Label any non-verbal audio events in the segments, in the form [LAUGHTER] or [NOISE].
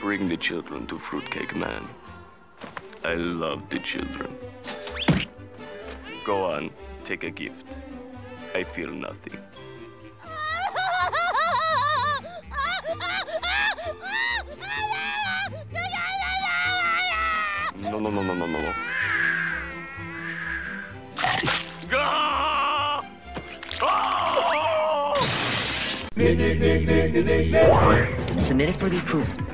Bring the children to Fruitcake Man. I love the children. Go on, take a gift. I feel nothing. No, no, no, no, no, no, no. Ah! Submitted for the approval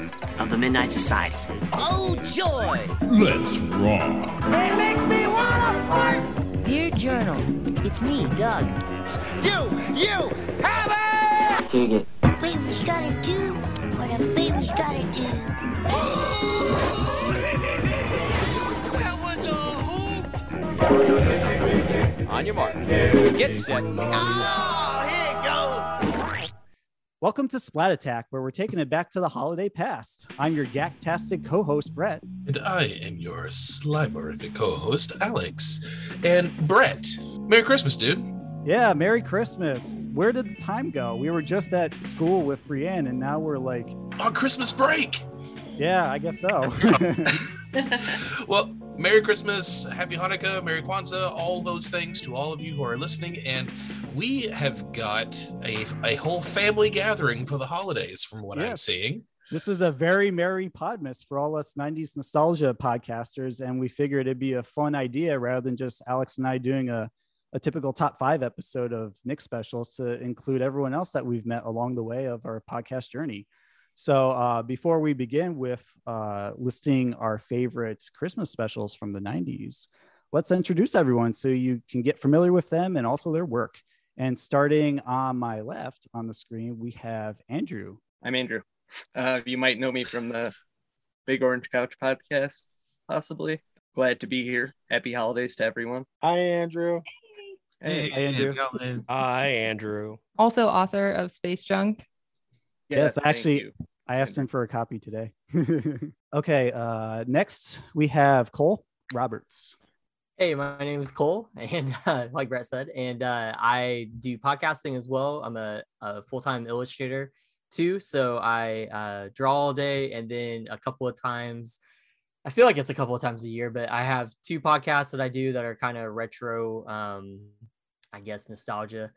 of the Midnight Society. Oh, joy! Let's rock. It makes me wanna fart! Dear Journal, it's me, Doug. Do you have it? Dig it. Baby's gotta do what a baby's gotta do. that was a hoot! On your mark. Get set. Ah! Welcome to Splat Attack, where we're taking it back to the holiday past. I'm your Gaktastic co-host, Brett. And I am your slymerific co-host, Alex. And Brett, Merry Christmas, dude. Yeah, Merry Christmas. Where did the time go? We were just at school with Brienne, and now we're like, On Christmas break. yeah, I guess so. [LAUGHS] [LAUGHS] [LAUGHS] Well, Merry Christmas, Happy Hanukkah, Merry Kwanzaa, all those things to all of you who are listening. And we have got a, a whole family gathering for the holidays, from what I'm Yes. seeing. this is a very merry podmas for all us 90s nostalgia podcasters, and we figured it'd be a fun idea rather than just Alex and I doing a, a typical top five episode of Nick specials to include everyone else that we've met along the way of our podcast journey. So uh, before we begin with uh, listing our favorite Christmas specials from the 90s, let's introduce everyone so you can get familiar with them and also their work. And starting on my left on the screen, we have Andrew. I'm Andrew. Uh, you might know me from the Big Orange Couch podcast, possibly. Glad to be here. Happy holidays to everyone. Hi, Andrew. Hey, Hi, Andrew. Hi, Andrew. Also author of Space Junk. Yes, thank actually. I asked him for a copy today. [LAUGHS] okay, uh, next we have Cole Roberts. Hey, my name is Cole, [LAUGHS] and uh, like Brett said, and uh, I do podcasting as well. I'm a, a full time illustrator too, so I uh, draw all day, and then a couple of times, I feel like it's a couple of times a year, but I have two podcasts that I do that are kind of retro, um, I guess nostalgia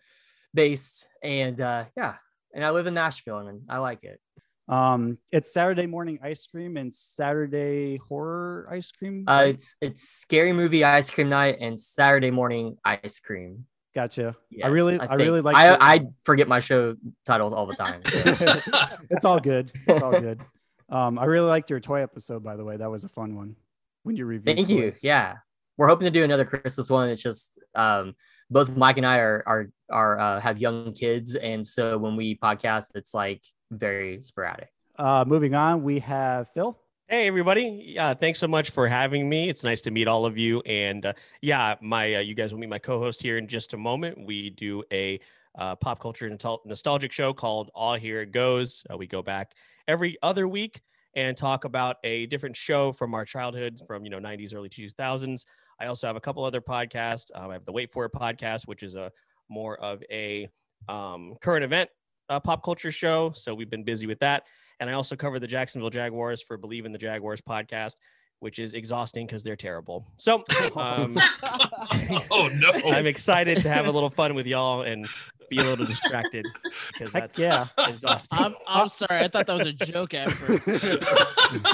based, and uh, yeah, and I live in Nashville, and I like it. Um, it's Saturday morning ice cream and Saturday horror ice cream. Uh, it's it's scary movie ice cream night and Saturday morning ice cream. gotcha. Yes, I really, I, think- really like. I, I forget my show titles all the time. so. [LAUGHS] [LAUGHS] it's all good. It's all good. [LAUGHS] Um, I really liked your toy episode, by the way. That was a fun one. When you reviewed. It. Thank you. Yeah, we're hoping to do another Christmas one. It's just um, both Mike and I are are are uh, have young kids, and so when we podcast, it's like very sporadic. Uh, moving on, we have Phil. Hey, everybody. Yeah, thanks so much for having me. It's nice to meet all of you. And uh, yeah, my uh, you guys will meet my co-host here in just a moment. We do a uh, pop culture nostal- nostalgic show called All Here It Goes. Uh, we go back every other week and talk about a different show from our childhood, from you know 90s, early 2000s. I also have a couple other podcasts. Um, I have the Wait For It podcast, which is a more of a um, current event uh, pop culture show. So we've been busy with that. And I also cover the Jacksonville Jaguars for Believe in the Jaguars podcast, which is exhausting because they're terrible. So [LAUGHS] um, [LAUGHS] oh, no. [LAUGHS] I'm excited to have a little fun with y'all and be a little distracted because Heck that's yeah. exhausting. I'm, I'm sorry. I thought that was a joke at first.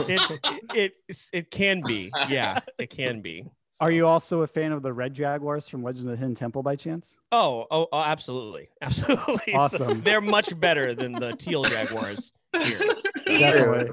it, it, it, it can be. Yeah, it can be. Are you also a fan of the Red Jaguars from Legends of the Hidden Temple by chance? Oh, oh, oh absolutely. [LAUGHS] Absolutely. So Awesome. they're much better than the teal Jaguars here. [LAUGHS] Definitely.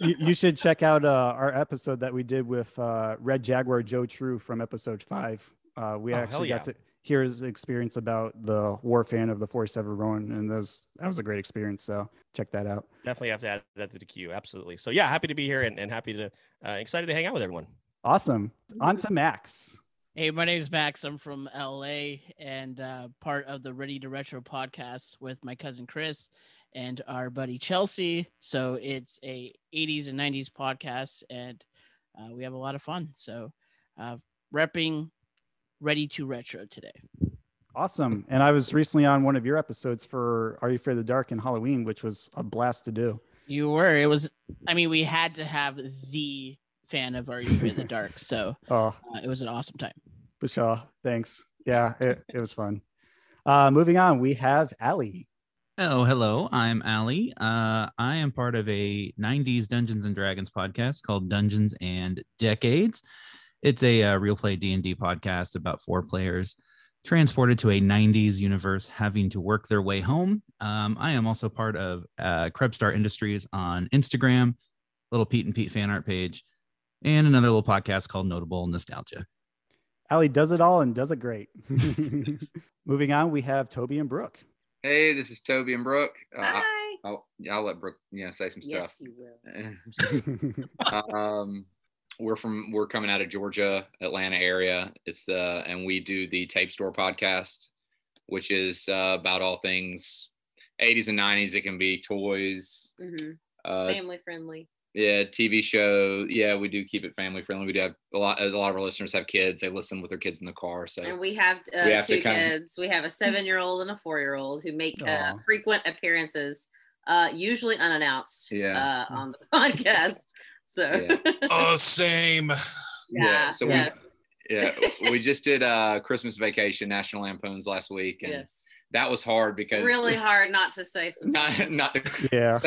you, you should check out uh, our episode that we did with uh, Red Jaguar Joe True from episode five. Uh, we Oh, actually yeah. got to hear his experience about the war fan of the 47 Rowan, and those that was a great experience. So check that out. Definitely have to add that to the queue. Absolutely. So yeah, happy to be here and, and happy to uh, excited to hang out with everyone. Awesome. On to Max. Hey, my name is Max. I'm from LA and uh, part of the Ready to Retro podcast with my cousin Chris and our buddy Chelsea. So it's a 80s and 90s podcast, and uh, we have a lot of fun. So, uh, repping Ready to Retro today. Awesome. And I was recently on one of your episodes for Are You Afraid of the Dark and Halloween, which was a blast to do. You were. It was. I mean, we had to have the fan of Are You Afraid of the Dark, so [LAUGHS] Oh, uh, it was an awesome time. Bashaw, thanks. Yeah, it, it was fun. Uh, moving on, we have Ali. Oh, hello. I'm Ali. Uh, I am part of a 90s Dungeons and Dragons podcast called Dungeons and Decades. It's a uh, real play D&D podcast about four players transported to a 90s universe having to work their way home. Um, I am also part of uh, Krebstar Industries on Instagram, little Pete and Pete fan art page, and another little podcast called Notable Nostalgia. Ali does it all and does it great. [LAUGHS] [LAUGHS] moving on, we have Toby and Brooke. Hey, this is Toby and Brooke. Uh, I- Hi. I'll, I'll let Brooke, you know, say some Yes, stuff. you will. [LAUGHS] um, we're from we're coming out of Georgia, Atlanta area. It's the and we do the Tape Store podcast, which is uh, about all things 80s and 90s. It can be toys, hmm uh, Family friendly. Yeah, TV show. Yeah, we do keep it family friendly. We do have a lot. A lot of our listeners have kids. They listen with their kids in the car. So And we have uh, we have two kind of- kids. We have a seven-year-old and a four-year-old who make uh, frequent appearances, uh, usually unannounced, Yeah. uh, on the [LAUGHS] podcast. So, Oh, [LAUGHS] same. Yeah, So yeah. we yeah [LAUGHS] we just did uh Christmas Vacation National Lampoons last week, and yes, that was hard because really hard not to say some. not not to Yeah.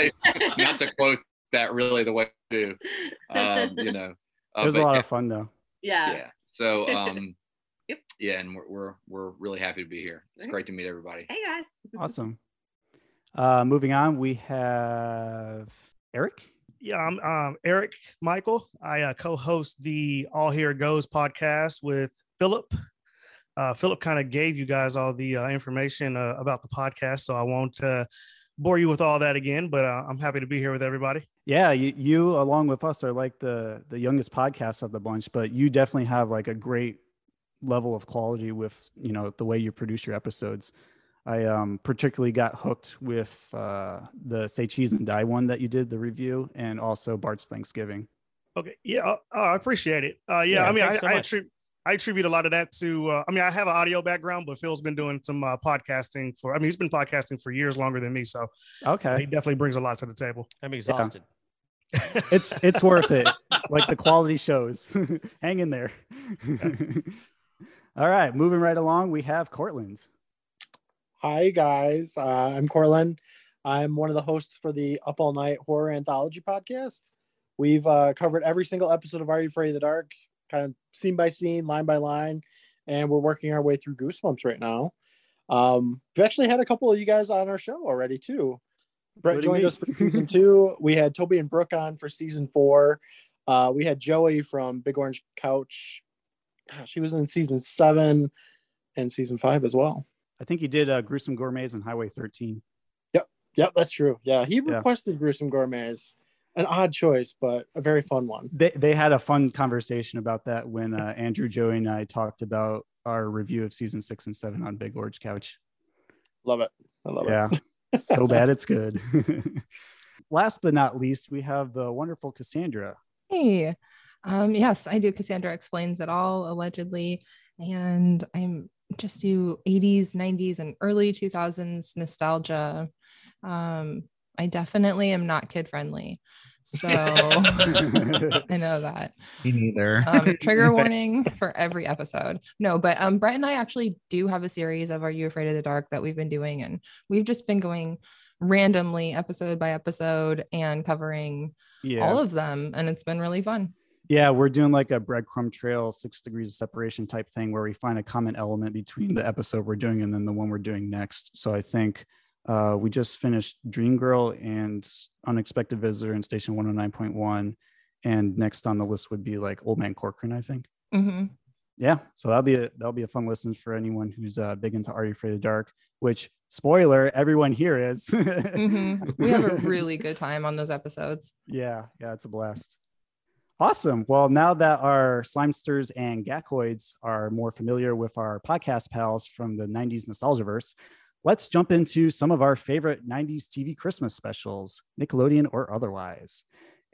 not to quote that really the way to do. [LAUGHS] Um, you know, uh, It was a lot yeah, of fun though. Yeah. Yeah. So [LAUGHS] um, yeah, and we're, we're we're really happy to be here. It's great to meet everybody. Hey guys. Awesome. Uh, moving on, we have Eric. Yeah, I'm um, Eric Michael. I uh, co-host the All Here Goes podcast with Philip. Uh, Philip kind of gave you guys all the uh, information uh, about the podcast, so I won't uh, bore you with all that again. But uh, I'm happy to be here with everybody. Yeah, you, you along with us are like the the youngest podcast of the bunch, but you definitely have like a great level of quality with you know the way you produce your episodes. I um, particularly got hooked with uh, the Say Cheese and Die one that you did the review, and also Bart's Thanksgiving. Okay, yeah, uh, I appreciate it. Uh, yeah, Yeah, I mean, I, thanks so I, much. attribute, I attribute a lot of that to. Uh, I mean, I have an audio background, but Phil's been doing some uh, podcasting for. I mean, he's been podcasting for years longer than me, so Okay. he definitely brings a lot to the table. I'm exhausted. [LAUGHS] It's it's worth it. Like the quality shows. [LAUGHS] Hang in there. [LAUGHS] All right, moving right along, we have Cortland. Hi guys, uh, I'm Corlin. I'm one of the hosts for the Up All Night Horror Anthology podcast. We've uh, covered every single episode of Are You Afraid of the Dark, kind of scene by scene, line by line, and we're working our way through Goosebumps right now. Um, we've actually had a couple of you guys on our show already too. Brett joined us for season two. [LAUGHS] We had Toby and Brooke on for season four. Uh, we had Joey from Big Orange Couch. Gosh, she was in season seven and season five as well. I think he did uh, Gruesome Gourmets and Highway 13. Yep, yep, that's true. Yeah, he Yeah. requested gruesome gourmets. An odd choice, but a very fun one. They, they had a fun conversation about that when uh, Andrew, Joey, and I talked about our review of season six and seven on Big Orange Couch. Love it. I love yeah, it. Yeah. [LAUGHS] so bad it's good. [LAUGHS] Last but not least, we have the wonderful Cassandra. Hey, um, yes, I do. Cassandra explains it all allegedly, and I'm just do 80s, 90s, and early 2000s nostalgia. Um, I definitely am not kid friendly, so [LAUGHS] I know that. Me neither. um, trigger [LAUGHS] warning for every episode. No, but um, Brett and I actually do have a series of Are You Afraid of the Dark that we've been doing, and we've just been going randomly episode by episode and covering Yeah. all of them, and it's been really fun. Yeah, we're doing like a breadcrumb trail, six degrees of separation type thing where we find a common element between the episode we're doing and then the one we're doing next. So I think uh, we just finished Dream Girl and Unexpected Visitor in Station 109.1. And next on the list would be like Old Man Corcoran, I think. hmm Yeah, so that'll be a that'll be a fun listen for anyone who's uh, big into Are You Afraid of the Dark? Which spoiler, everyone here is. hmm We have a [LAUGHS] really good time on those episodes. Yeah, yeah, it's a blast. Awesome. Well, now that our Slimesters and Gakoids are more familiar with our podcast pals from the 90s Nostalgiaverse, let's jump into some of our favorite 90s TV Christmas specials, Nickelodeon or otherwise.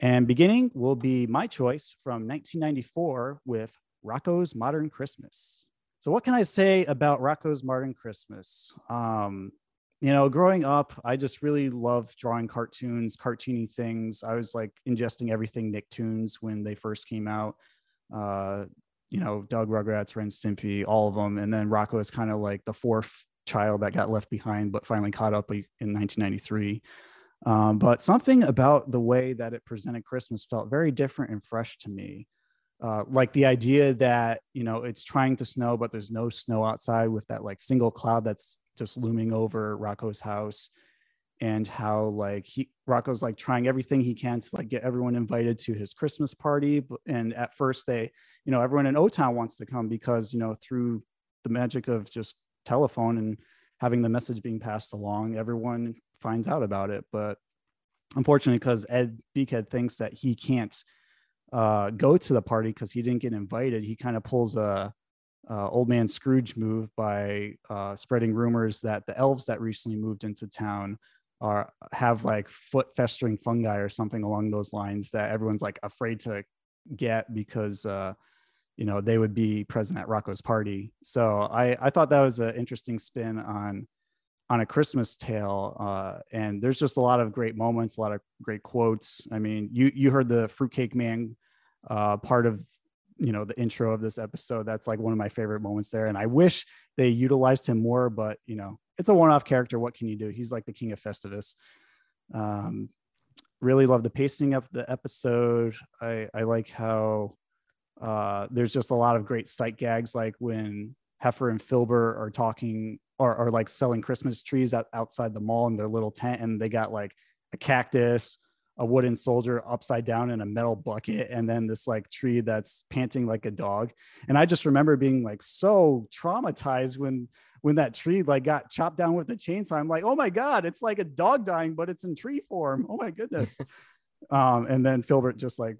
And beginning will be my choice from 1994 with Rocko's Modern Christmas. So, what can I say about Rocko's Modern Christmas? Um, you know, growing up, I just really loved drawing cartoons, cartoony things. I was like ingesting everything Nicktoons when they first came out. Uh, you know, Doug Rugrats, Ren Stimpy, all of them. And then Rocko is kind of like the fourth child that got left behind, but finally caught up in 1993. Um, but something about the way that it presented Christmas felt very different and fresh to me. Uh, like the idea that you know it's trying to snow, but there's no snow outside with that like single cloud that's just looming over Rocko's house, and how like he Rocko's like trying everything he can to like get everyone invited to his Christmas party. And at first, they you know everyone in O Town wants to come because you know through the magic of just telephone and having the message being passed along, everyone finds out about it. But unfortunately, because Ed Bighead thinks that he can't uh, go to the party because he didn't get invited, he kind of pulls a, a, old man Scrooge move by uh, spreading rumors that the elves that recently moved into town are have like foot festering fungi or something along those lines that everyone's like afraid to get because uh, you know they would be present at Rocko's party. So I I thought that was an interesting spin on on a Christmas tale. Uh, and there's just a lot of great moments, a lot of great quotes. I mean, you you heard the fruitcake man uh, part of you know the intro of this episode. That's like one of my favorite moments there. And I wish they utilized him more, but you know, it's a one-off character. What can you do? He's like the king of Festivus. Um, really love the pacing of the episode. I I like how uh, there's just a lot of great sight gags, like when Heffer and Filbert are talking or, or like selling Christmas trees out, outside the mall in their little tent, and they got like a cactus, a wooden soldier upside down in a metal bucket, and then this like tree that's panting like a dog. And I just remember being like so traumatized when when that tree like got chopped down with a chainsaw. I'm like, oh my god, it's like a dog dying, but it's in tree form. Oh my goodness. [LAUGHS] um, and then Filbert just like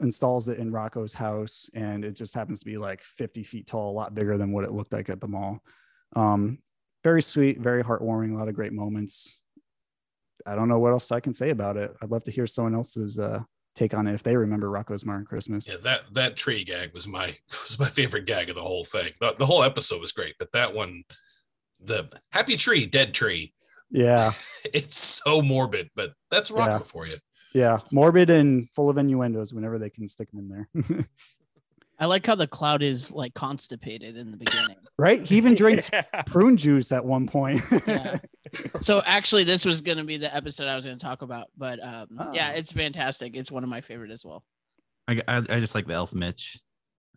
installs it in Rocko's house, and it just happens to be like 50 feet tall, a lot bigger than what it looked like at the mall. Um, very sweet, very heartwarming, a lot of great moments. I don't know what else I can say about it. I'd love to hear someone else's uh, take on it if they remember Rocko's Modern Christmas. Yeah, that that tree gag was my [LAUGHS] was my favorite gag of the whole thing. The, the whole episode was great, but that one, the happy tree, dead tree. Yeah, [LAUGHS] it's so morbid, but that's Rocko Yeah. for you. Yeah, morbid and full of innuendos whenever they can stick them in there. [LAUGHS] I like how the cloud is like constipated in the beginning. [LAUGHS] right? He even drinks [LAUGHS] prune juice at one point. so actually, this was going to be the episode I was going to talk about, but um, yeah, Ah. it's fantastic. It's one of my favorite as well. I, I, I just like the elf Mitch.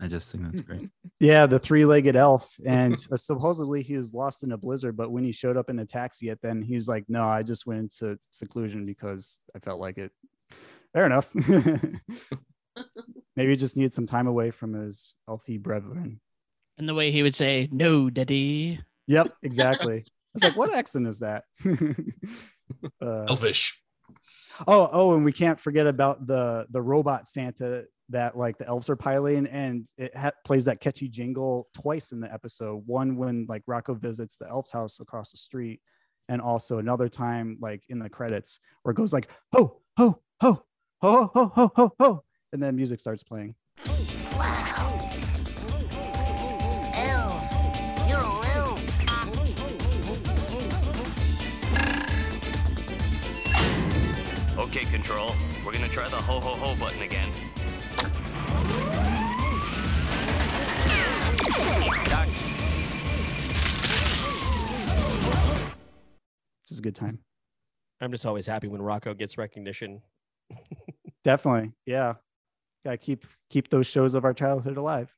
I just think that's great. [LAUGHS] yeah, the three-legged elf, and [LAUGHS] uh, supposedly he was lost in a blizzard. But when he showed up in a taxi, at then he was like, "No, I just went into seclusion because I felt like it." Fair enough. [LAUGHS] Maybe he just needed some time away from his elfy brethren. And the way he would say, "No, daddy." Yep, exactly. I was like, "What accent is that?" uh, Elvish. Oh, oh, and we can't forget about the the robot Santa that like the elves are piloting, and it ha- plays that catchy jingle twice in the episode. One when like Rocko visits the elf's house across the street, and also another time like in the credits where it goes like ho ho ho ho ho ho ho, ho. and then music starts playing. Okay, Control. We're gonna try the ho ho ho button again. Doc, This is a good time. I'm just always happy when Rocko gets recognition. [LAUGHS] Definitely. Yeah. Gotta keep keep those shows of our childhood alive.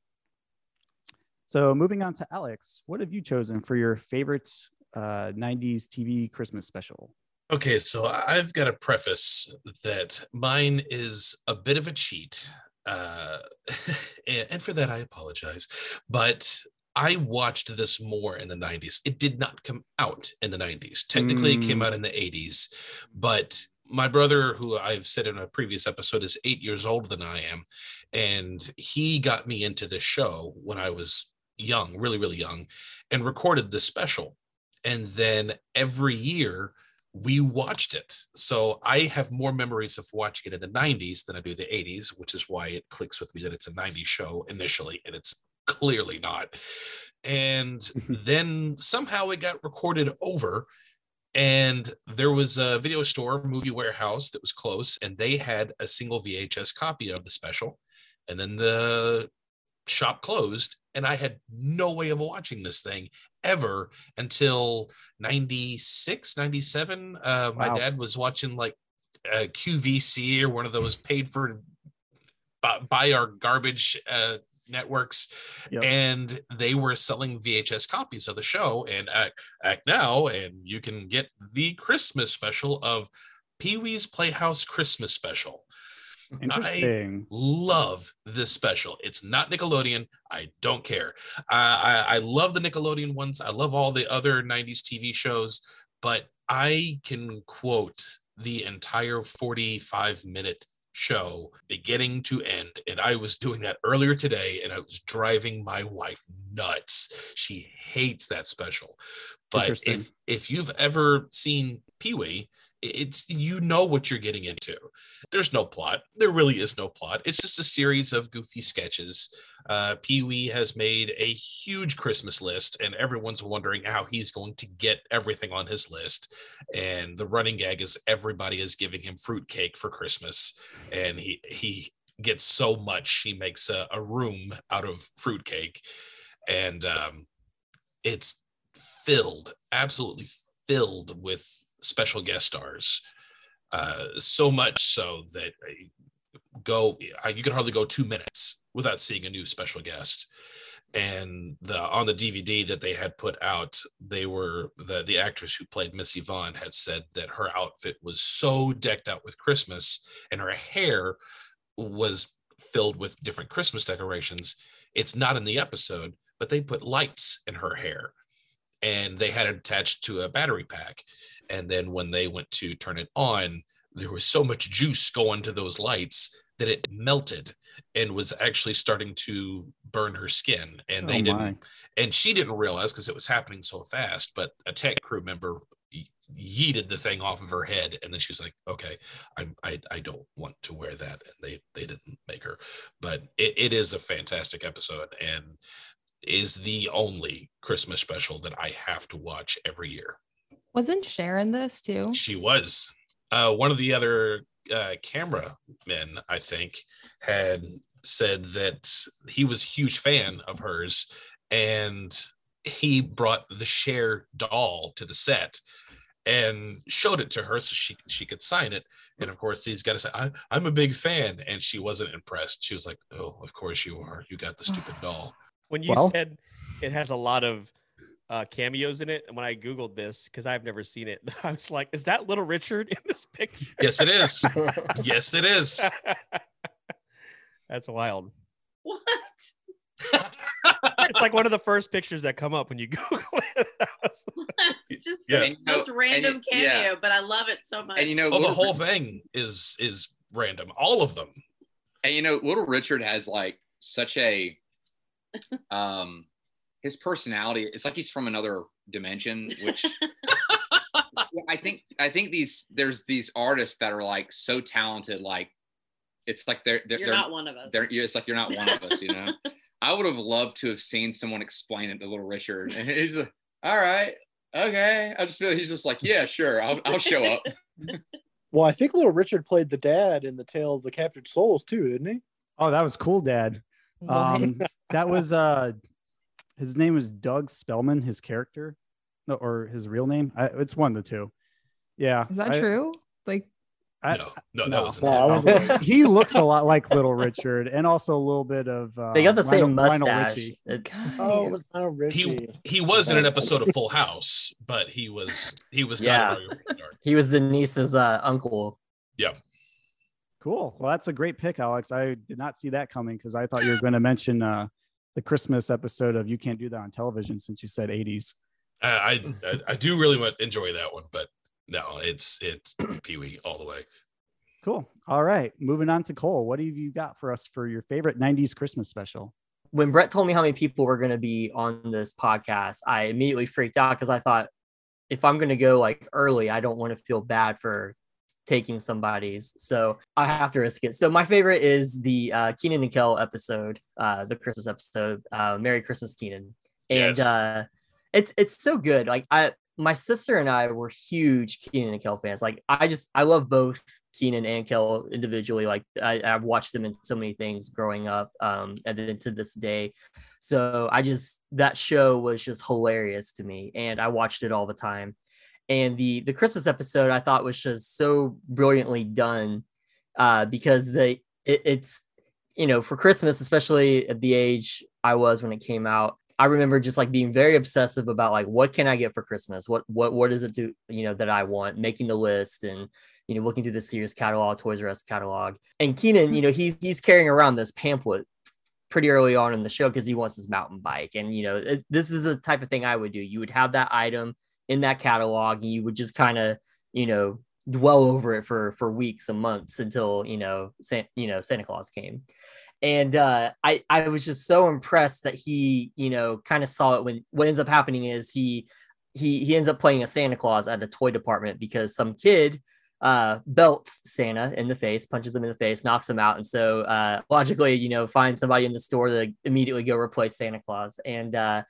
So moving on to Alex, what have you chosen for your favorite uh, 90s TV Christmas special? Okay, so I've got a preface that mine is a bit of a cheat. Uh, [LAUGHS] and, and for that, I apologize. But I watched this more in the 90s. It did not come out in the 90s. Technically, it came Mm. out in the 80s. But my brother, who I've said in a previous episode, is eight years older than I am. And he got me into this show when I was young, really, really young, and recorded this special. And then every year, we watched it. So I have more memories of watching it in the 90s than I do the 80s, which is why it clicks with me that it's a 90s show initially, and it's clearly not. And mm-hmm. then somehow it got recorded over and there was a video store movie warehouse that was close and they had a single vhs copy of the special and then the shop closed and i had no way of watching this thing ever until 96 97 uh, my dad was watching like uh, qvc or one of those paid for by, by our garbage uh, networks Yep. and they were selling vhs copies of the show and act, act now and you can get the christmas special of pee-wee's playhouse christmas special Interesting. I love this special. It's not Nickelodeon. I don't care. I, I I love the Nickelodeon ones. I love all the other 90s TV shows, but I can quote the entire 45 minute show beginning to end. And I was doing that earlier today and I was driving my wife nuts. She hates that special. But if if you've ever seen Pee Wee, it's you know what you're getting into. There's no plot. There really is no plot. It's just a series of goofy sketches. Uh, Pee Wee has made a huge Christmas list, and everyone's wondering how he's going to get everything on his list. And the running gag is everybody is giving him fruitcake for Christmas, and he he gets so much he makes a, a room out of fruitcake, and um, it's filled, absolutely filled with special guest stars. Uh, so much so that go, you can hardly go two minutes without seeing a new special guest. And the on the DVD that they had put out, they were the the actress who played Miss Yvonne had said that her outfit was so decked out with Christmas, and her hair was filled with different Christmas decorations. It's not in the episode, but they put lights in her hair and they had it attached to a battery pack. And then when they went to turn it on, there was so much juice going to those lights that it melted and was actually starting to burn her skin. And they Oh, didn't, and she didn't realize because it was happening so fast. But a tech crew member ye- yeeted the thing off of her head, and then she was like, "Okay, I'm, I I don't want to wear that." And they they didn't make her, but it, it is a fantastic episode and is the only Christmas special that I have to watch every year. Wasn't Cher in this too? She was uh, one of the other uh, camera men, I think, had said that he was a huge fan of hers, and he brought the Cher doll to the set and showed it to her so she she could sign it. And of course, he's got to say, I, "I'm a big fan," and she wasn't impressed. She was like, "Oh, of course you are. You got the stupid [SIGHS] doll." When you Well- said it has a lot of uh, cameos in it, and when I googled this because I've never seen it, [LAUGHS] I was like, "Is that Little Richard in this picture?" Yes, it is. [LAUGHS] yes, it is. That's wild. What? [LAUGHS] it's like one of the first pictures that come up when you Google it. It's just Yeah. the most know- random and you- cameo, yeah. but I love it so much. And you know, oh, the whole Richard- thing is is random. All of them. And you know, little Richard has like such a um his personality, it's like he's from another dimension, which [LAUGHS] I think I think these there's these artists that are like so talented, like it's like they're they're, You're they're- not one of us. They're, it's like you're not one of us, you know. [LAUGHS] I would have loved to have seen someone explain it to little Richard, and he's like, "All right, okay." I just feel he's just like, "Yeah, sure, I'll I'll show up." [LAUGHS] Well, I think Little Richard played the dad in the Tale of the Captured Souls too, didn't he? Oh, that was cool, Dad. Um, that was uh, his name was Doug Spellman. His character, no, or his real name. I, it's one of the two. Yeah, Is that I- true? Like, I, no, that wasn't No, wasn't he looks a lot like Little Richard, and also a little bit of. Uh, They got the same Lionel- Lionel mustache. Richie. Oh, it was Lionel Richie. He he was in an episode of Full House, but he was he was yeah, not. he was Denise's uh, uncle. Yeah. Cool. Well, that's a great pick, Alex. I did not see that coming because I thought you were going to mention uh, the Christmas episode of "You Can't Do That on Television" since you said '80s. I, I I do really want enjoy that one, but no, it's it's [CLEARS THROAT] Pee Wee all the way. Cool. All right, moving on to Cole. What have you got for us for your favorite '90s Christmas special? when Brett told me how many people were going to be on this podcast, I immediately freaked out because I thought if I'm going to go like early, I don't want to feel bad for taking somebody's. So I have to risk it. So my favorite is the uh, Kenan and Kel episode, uh, the Christmas episode, uh, Merry Christmas, Kenan. And Yes. uh, it's it's so good. Like I my sister and I were huge Kenan and Kel fans. Like I just I love both Kenan and Kel individually. Like I, I've watched them in so many things growing up, um, and then to this day. So I just that show was just hilarious to me, and I watched it all the time. And the the Christmas episode I thought was just so brilliantly done, uh, because the it, it's you know for Christmas, especially at the age I was when it came out, I remember just like being very obsessive about like what can I get for Christmas? What what what does it do, you know, that I want, making the list and you know, looking through the Sears catalog, Toys R Us catalog. And Kenan, you know, he's he's carrying around this pamphlet pretty early on in the show because he wants his mountain bike. And you know, it, this is the type of thing I would do. You would have that item in that catalog and you would just kind of, you know, dwell over it for for weeks and months until, you know, San, you know, Santa Claus came and uh, I I was just so impressed that he you know kind of saw it when what ends up happening is he he he ends up playing a Santa Claus at a toy department because some kid uh, belts Santa in the face, punches him in the face, knocks him out, and so uh, logically you know find somebody in the store to immediately go replace Santa Claus and. Uh,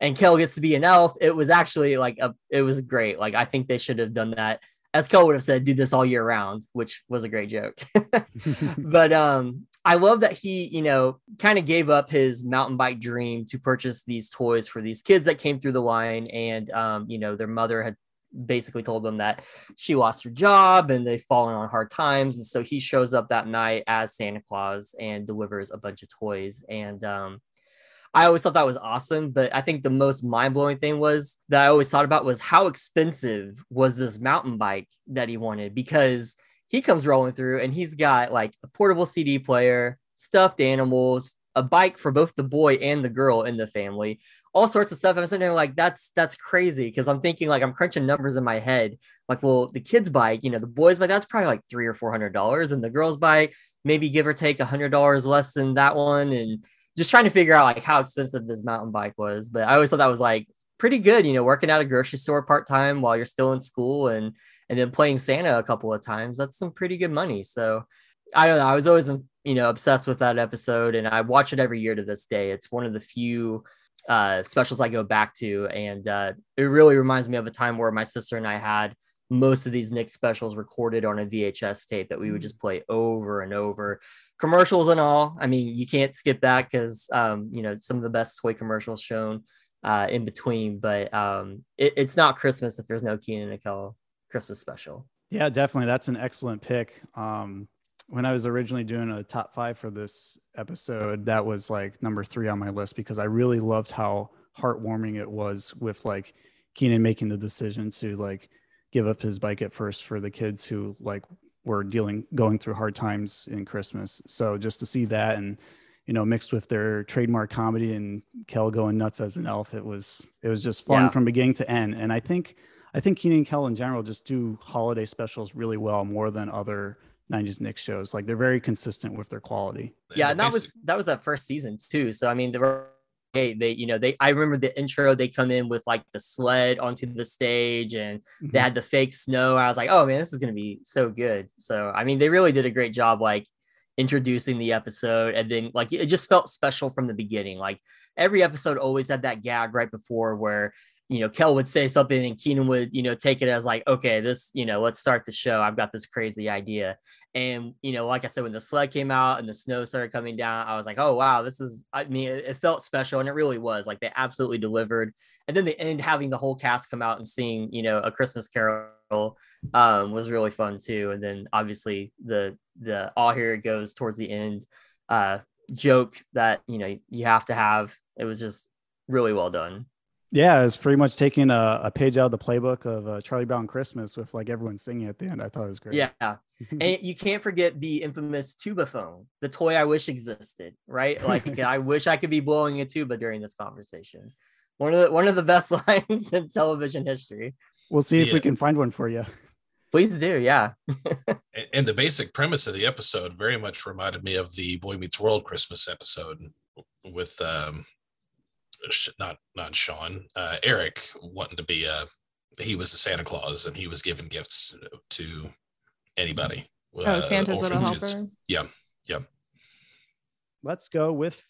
and Kel gets to be an elf. It was actually like a, it was great. Like I think they should have done that as Kel would have said, do this all year round, which was a great joke. [LAUGHS] [LAUGHS] but um, I love that he, you know, kind of gave up his mountain bike dream to purchase these toys for these kids that came through the line. And, um, you know, their mother had basically told them that she lost her job and they've fallen on hard times. And so he shows up that night as Santa Claus and delivers a bunch of toys. And, um, I always thought that was awesome, but I think the most mind blowing thing was that I always thought about was how expensive was this mountain bike that he wanted because he comes rolling through and he's got like a portable CD player, stuffed animals, a bike for both the boy and the girl in the family, all sorts of stuff. I'm sitting there like, that's that's crazy because I'm thinking like I'm crunching numbers in my head. Like, well, the kid's bike, you know, the boy's bike, that's probably like three or four hundred dollars, and the girl's bike, maybe give or take a hundred dollars less than that one, and just trying to figure out like how expensive this mountain bike was. But I always thought that was like pretty good, you know, working at a grocery store part time while you're still in school and and then playing Santa a couple of times, that's some pretty good money. So I don't know. I was always, you know, obsessed with that episode and I watch it every year to this day. It's one of the few uh, specials I go back to. And uh, it really reminds me of a time where my sister and I had most of these Nick specials recorded on a VHS tape that we would just play over and over, commercials and all. I mean, you can't skip that because um, you know some of the best toy commercials shown uh, in between. But um, it, it's not Christmas if there's no Kenan and Kel Christmas special. Yeah, definitely. That's an excellent pick. Um, when I was originally doing a top five for this episode, that was like number three on my list because I really loved how heartwarming it was with like Kenan making the decision to like give up his bike at first for the kids who like were dealing going through hard times in Christmas. So just to see that and you know mixed with their trademark comedy and Kel going nuts as an elf, it was it was just fun Yeah. from beginning to end. And I think I think Kenan and Kel in general just do holiday specials really well, more than other '90s Nick shows. Like they're very consistent with their quality. Yeah, and that was that was that first season too. So I mean, there were they, they you know they I remember the intro they come in with like the sled onto the stage and they Mhm. had the fake snow. I was like, oh man, this is gonna be so good. So I mean, they really did a great job like introducing the episode and then like it just felt special from the beginning. Like every episode always had that gag right before where you know Kel would say something and Kenan would you know take it as like okay this you know let's start the show. I've got this crazy idea. And you know like I said when the sled came out and the snow started coming down I was like oh wow this is I mean it, it felt special and it really was like they absolutely delivered. And then the end having the whole cast come out and seeing, you know a Christmas Carol um, was really fun too. And then obviously the the all here goes towards the end uh joke that you know you have to have. It was just really well done Yeah, it's pretty much taking a, a page out of the playbook of uh, Charlie Brown Christmas with like everyone singing at the end. I thought it was great. Yeah. [LAUGHS] and you can't forget the infamous tuba phone, the toy I wish existed, right? Like [LAUGHS] I wish I could be blowing a tuba during this conversation. One of the one of the best [LAUGHS] lines in television history. We'll see if we can find one for you. Please do, yeah. And the basic premise of the episode very much reminded me of the Boy Meets World Christmas episode with um, Sh- not not Sean, uh, Eric wanting to be a he was a Santa Claus and he was giving gifts to anybody. Oh, Santa's little helper. Yeah, yeah. Let's go with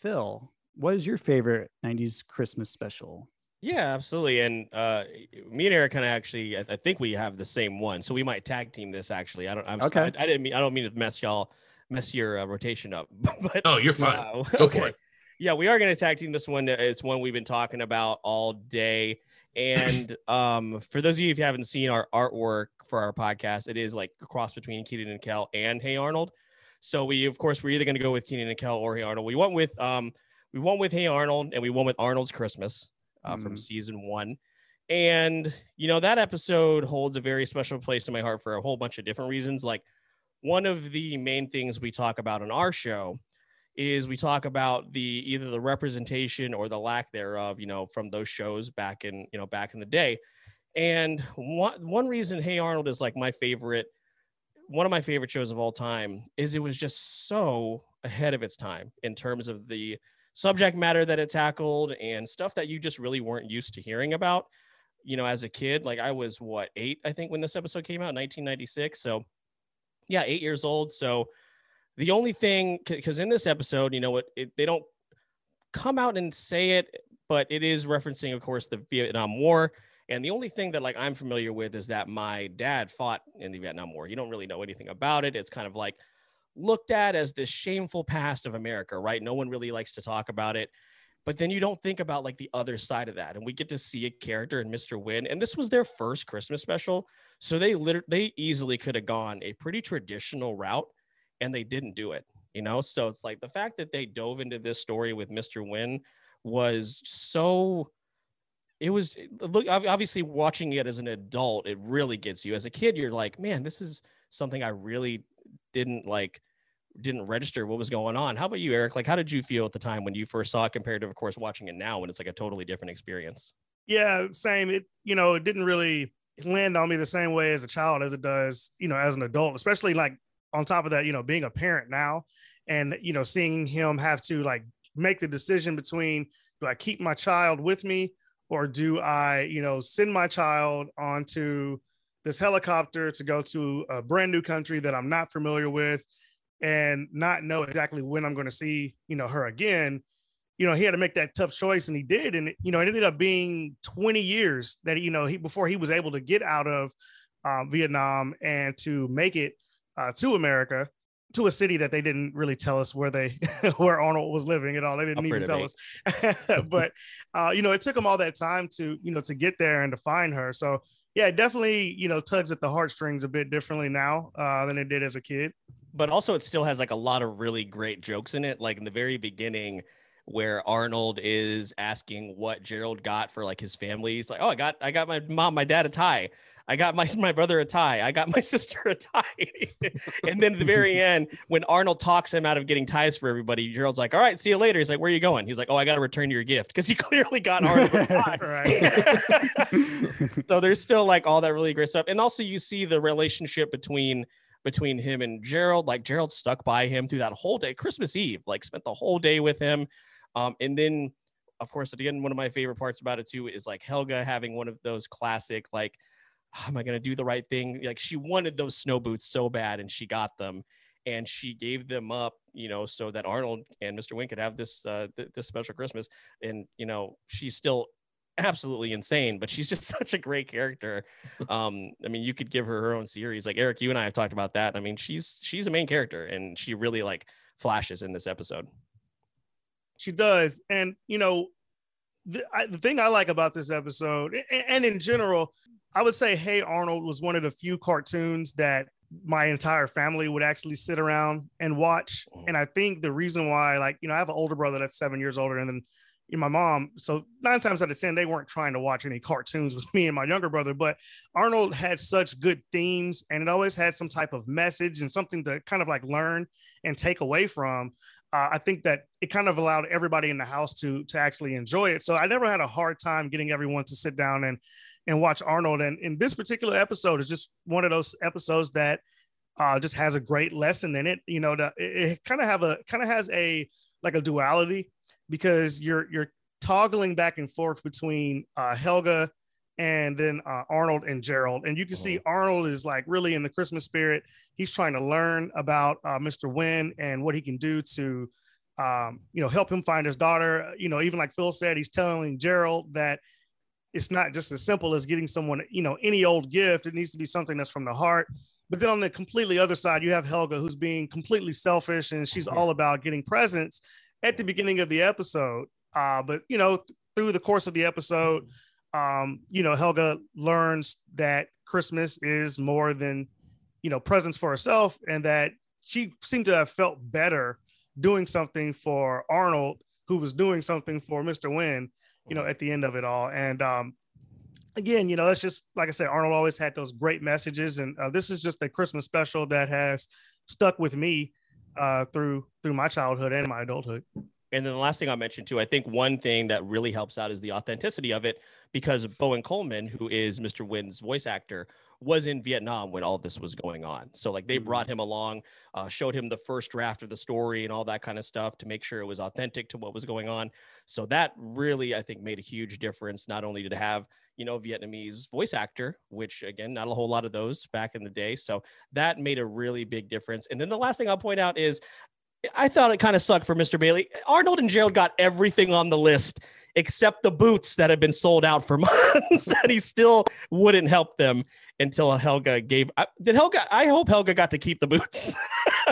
Phil. What is your favorite 90s Christmas special? Yeah, absolutely. And uh, me and Eric kind of actually, I, I think we have the same one, so we might tag team this. Actually, I don't. I'm Okay. I, I didn't mean. I don't mean to mess y'all, mess your uh, rotation up. [LAUGHS] but No, you're fine. uh, Go for [LAUGHS] it. Yeah, we are going to tag team this one. It's one we've been talking about all day. And [LAUGHS] um, for those of you who haven't seen our artwork for our podcast, it is like a cross between Kenan and Kel and Hey Arnold. So we, of course, we're either going to go with Kenan and Kel or Hey Arnold. We went with um, we went with Hey Arnold, and we went with Arnold's Christmas uh, from Mhm. season one. And you know that episode holds a very special place in my heart for a whole bunch of different reasons. Like one of the main things we talk about on our show is we talk about the either the representation or the lack thereof, you know, from those shows back in, you know, back in the day. And one one reason Hey Arnold is like my favorite, one of my favorite shows of all time is it was just so ahead of its time in terms of the subject matter that it tackled and stuff that you just really weren't used to hearing about. You know, as a kid, like I was what eight, I think, when this episode came out, 1996. So, yeah, eight years old. So, the only thing, because in this episode, you know what, it, they don't come out and say it, but it is referencing, of course, the Vietnam War. And the only thing that like I'm familiar with is that my dad fought in the Vietnam War. You don't really know anything about it. It's kind of like looked at as this shameful past of America, right? No one really likes to talk about it. But then you don't think about like the other side of that. And we get to see a character in Mr. Hyunh. And this was their first Christmas special. So they literally they easily could have gone a pretty traditional route and they didn't do it, you know? So it's like the fact that they dove into this story with Mr. Hyunh was so it was look obviously watching it as an adult it really gets you as a kid you're like man this is something i really didn't like didn't register what was going on how about you eric like how did you feel at the time when you first saw it compared to of course watching it now when it's like a totally different experience Yeah, same. It you know it didn't really land on me the same way as a child as it does you know as an adult, especially like on top of that you know being a parent now, and you know seeing him have to like make the decision between do I keep my child with me or do I you know send my child onto this helicopter to go to a brand new country that I'm not familiar with and not know exactly when I'm going to see you know her again you know, he had to make that tough choice and he did. And, you know, it ended up being 20 years that, you know, he, before he was able to get out of um, Vietnam and to make it uh, to America, to a city that they didn't really tell us where they, [LAUGHS] where Arnold was living at all. They didn't even tell debate. us, [LAUGHS] but, uh, you know, it took them all that time to, you know, to get there and to find her. So yeah, it definitely, you know, tugs at the heartstrings a bit differently now uh, than it did as a kid. but also it still has like a lot of really great jokes in it like in the very beginning where arnold is asking what gerald got for like his family he's like oh i got i got my mom my dad a tie i got my [LAUGHS] my brother a tie. I got [LAUGHS] my sister a tie. [LAUGHS] And then at the very end when arnold talks him out of getting ties for everybody gerald's like all right see you later. He's like where are you going? He's like oh i gotta return your gift. Because he clearly got arnold a tie. So there's still like all that really great stuff. And also you see the relationship between between him and gerald. Like gerald stuck by him through that whole day. Christmas eve like spent the whole day with him. Um and then of course again one of my favorite parts about it too is like helga having one of those classic like "Ah, am i going to do the right thing? Like she wanted those snow boots so bad and she got them and she gave them up you know so that arnold and mr Hyunh could have this uh th- this special christmas and you know she's still absolutely insane but she's just [LAUGHS] such a great character. Um i mean you could give her her own series. Like eric you and i have talked about that. I mean she's she's a main character and she really like flashes in this episode. She does. And, you know, the, I, the thing I like about this episode, and, and in general, I would say Hey Arnold was one of the few cartoons that my entire family would actually sit around and watch. And I think the reason why, like, you know, I have an older brother that's seven years older and then you know, my mom. So nine times out of 10, they weren't trying to watch any cartoons with [LAUGHS] me and my younger brother, but Arnold had such good themes and it always had some type of message and something to kind of like learn and take away from uh, I think that it kind of allowed everybody in the house to to actually enjoy it. So I never had a hard time getting everyone to sit down and and watch Arnold. And in this particular episode is just one of those episodes that uh, just has a great lesson in it. You know, the, it, it kind of have a kind of has a like a duality because you're you're toggling back and forth between uh, Helga and then uh, Arnold and Gerald. And you can see Arnold is like really in the Christmas spirit. He's trying to learn about uh, Mr. Hyunh and what he can do to, um, you know, help him find his daughter. You know, even like Phil said, he's telling Gerald that it's not just as simple as getting someone, you know, any old gift. It needs to be something that's from the heart. But then on the completely other side, you have Helga, who's being completely selfish and she's all about getting presents at the beginning of the episode. Uh, but you know, th- through the course of the episode, um, you know, Helga learns that Christmas is more than, you know, presents for herself, and that she seemed to have felt better doing something for Arnold, who was doing something for Mr. Hyunh, you know, at the end of it all. And um, again, you know, that's just like I said, Arnold always had those great messages, and uh, this is just a Christmas special that has stuck with me uh, through through my childhood and my adulthood. And then the last thing I'll mention too, I think one thing that really helps out is the authenticity of it because Baoan Coleman, who is Mr. Hyunh's voice actor, was in Vietnam when all this was going on. So like they brought him along, uh, showed him the first draft of the story and all that kind of stuff to make sure it was authentic to what was going on. So that really, I think, made a huge difference. Not only did it have you know Vietnamese voice actor, which again, not a whole lot of those back in the day. So that made a really big difference. And then the last thing I'll point out is I thought it kind of sucked for Mr. Bailey. Arnold and Gerald got everything on the list except the boots that had been sold out for [LAUGHS] months, and he still wouldn't help them until Helga gave. Did Helga? I hope Helga got to keep the boots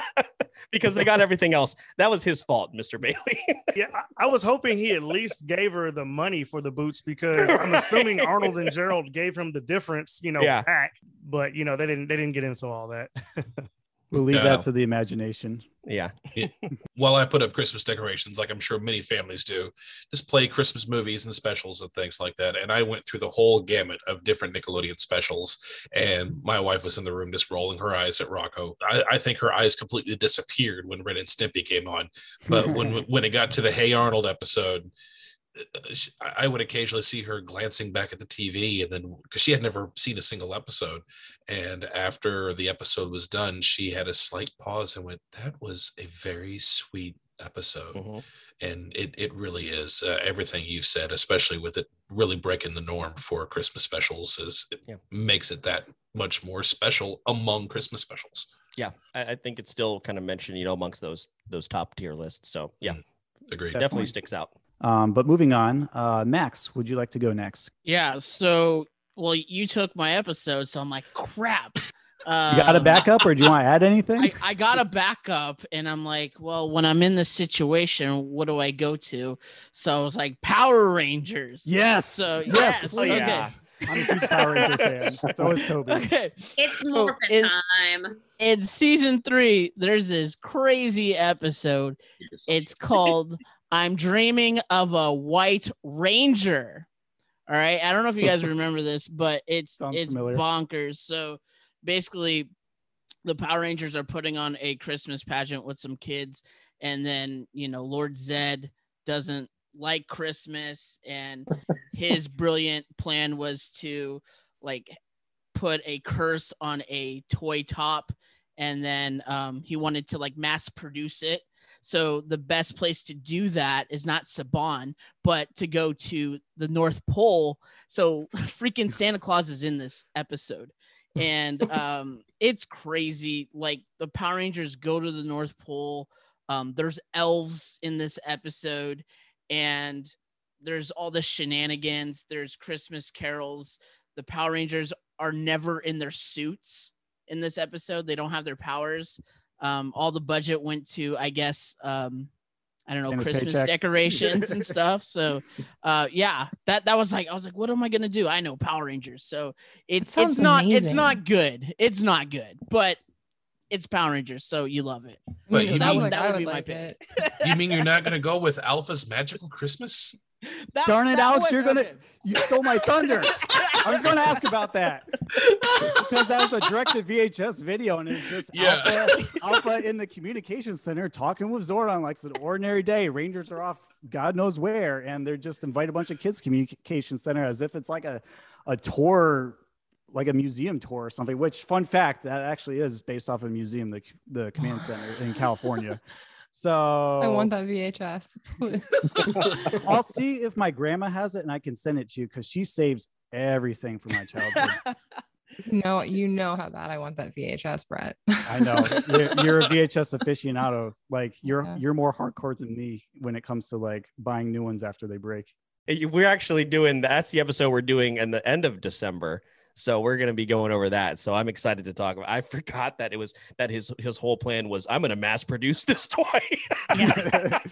[LAUGHS] because they got everything else. That was his fault, Mr. Bailey. [LAUGHS] yeah, I, I was hoping he at least gave her the money for the boots because I'm assuming Arnold and Gerald gave him the difference, you know, Yeah. back. But you know, they didn't they didn't get into all that. [LAUGHS] We'll leave No. that to the imagination. Yeah. [LAUGHS] While I put up Christmas decorations, like I'm sure many families do, just play Christmas movies and specials and things like that. And I went through the whole gamut of different Nickelodeon specials. And my wife was in the room just rolling her eyes at Rocko. I, I think her eyes completely disappeared when Ren and Stimpy came on. But when [LAUGHS] when it got to the Hey Arnold episode, sh- Uh, I I would occasionally see her glancing back at the TV, and then because she had never seen a single episode, and after the episode was done, she had a slight pause and went, "That was a very sweet episode," mm-hmm. and it it really is uh, everything you've said, especially with it really breaking the norm for Christmas specials, is it Yeah. makes it that much more special among Christmas specials. yeah, I, I think it's still kind of mentioned, you know, amongst those those top tier lists. So yeah, mm, agreed. Definitely Definitely. sticks out. Um, but moving on, uh, Max, would you like to go next? Yeah. So, well, you took my episode, so I'm like, crap. Uh, [LAUGHS] You got a backup, or do you want to add anything? I, I got a backup, and I'm like, well, when I'm in this situation, what do I go to? So I was like, Power Rangers. Yes. So Yes, yes. please. okay. I'm a huge Power Ranger fan. It's always Toby. [LAUGHS] Okay. It's So morphin' in- time. in season three, there's this crazy episode. It's called I'm Dreaming of a White Ranger. All right. I don't know if you guys [LAUGHS] remember this, but it's Sounds it's familiar. bonkers. So basically the Power Rangers are putting on a Christmas pageant with some kids, and then you know, Lord Zedd doesn't like Christmas, and his [LAUGHS] brilliant plan was to like put a curse on a toy top and then um, he wanted to like mass produce it so the best place to do that is not Saban, but to go to the North Pole. So [LAUGHS] freaking Santa Claus is in this episode. [LAUGHS] And um, it's crazy. Like the Power Rangers go to the North Pole. Um, there's elves in this episode, and there's all the shenanigans. There's Christmas carols. The Power Rangers are never in their suits in this episode. They don't have their powers. Um, all the budget went to, I guess, um, I don't know, Santa's Christmas paycheck. decorations and [LAUGHS] stuff. So, uh, yeah, that that was like, I was like, what am I gonna do? I know Power Rangers, so it's it's not it's not good. It's not good, but it's Power Rangers, so you love it. But So you that mean- would, that would would be my like pick. You mean you're not going [LAUGHS] to go with Alpha's Magical Christmas? [LAUGHS] That- Darn it, that Alex, you're gonna okay. you stole my thunder. I was gonna ask about that. Because that was a direct to VHS video, and it's just Yeah. Alpha, Alpha in the communication center talking with Zordon like it's an ordinary day. Rangers are off God knows where, and they're just invite a bunch of kids to communication center as if it's like a, a tour, like a museum tour or something. Which fun fact, that actually is based off a museum, the the command center in California. [LAUGHS] So I want that VHS. [LAUGHS] [LAUGHS] I'll see if my grandma has it and I can send it to you because she saves everything from my childhood. [LAUGHS] no, you know how bad I want that VHS, Brett. I know you're, you're a VHS aficionado. Like you're Yeah. you're more hardcore than me when it comes to like buying new ones after they break. We're actually doing that's the episode we're doing in the end of December. So we're gonna be going over that. So I'm excited to talk about. I [LAUGHS] forgot that it was that his his whole plan was I'm gonna mass produce this [LAUGHS] toy. because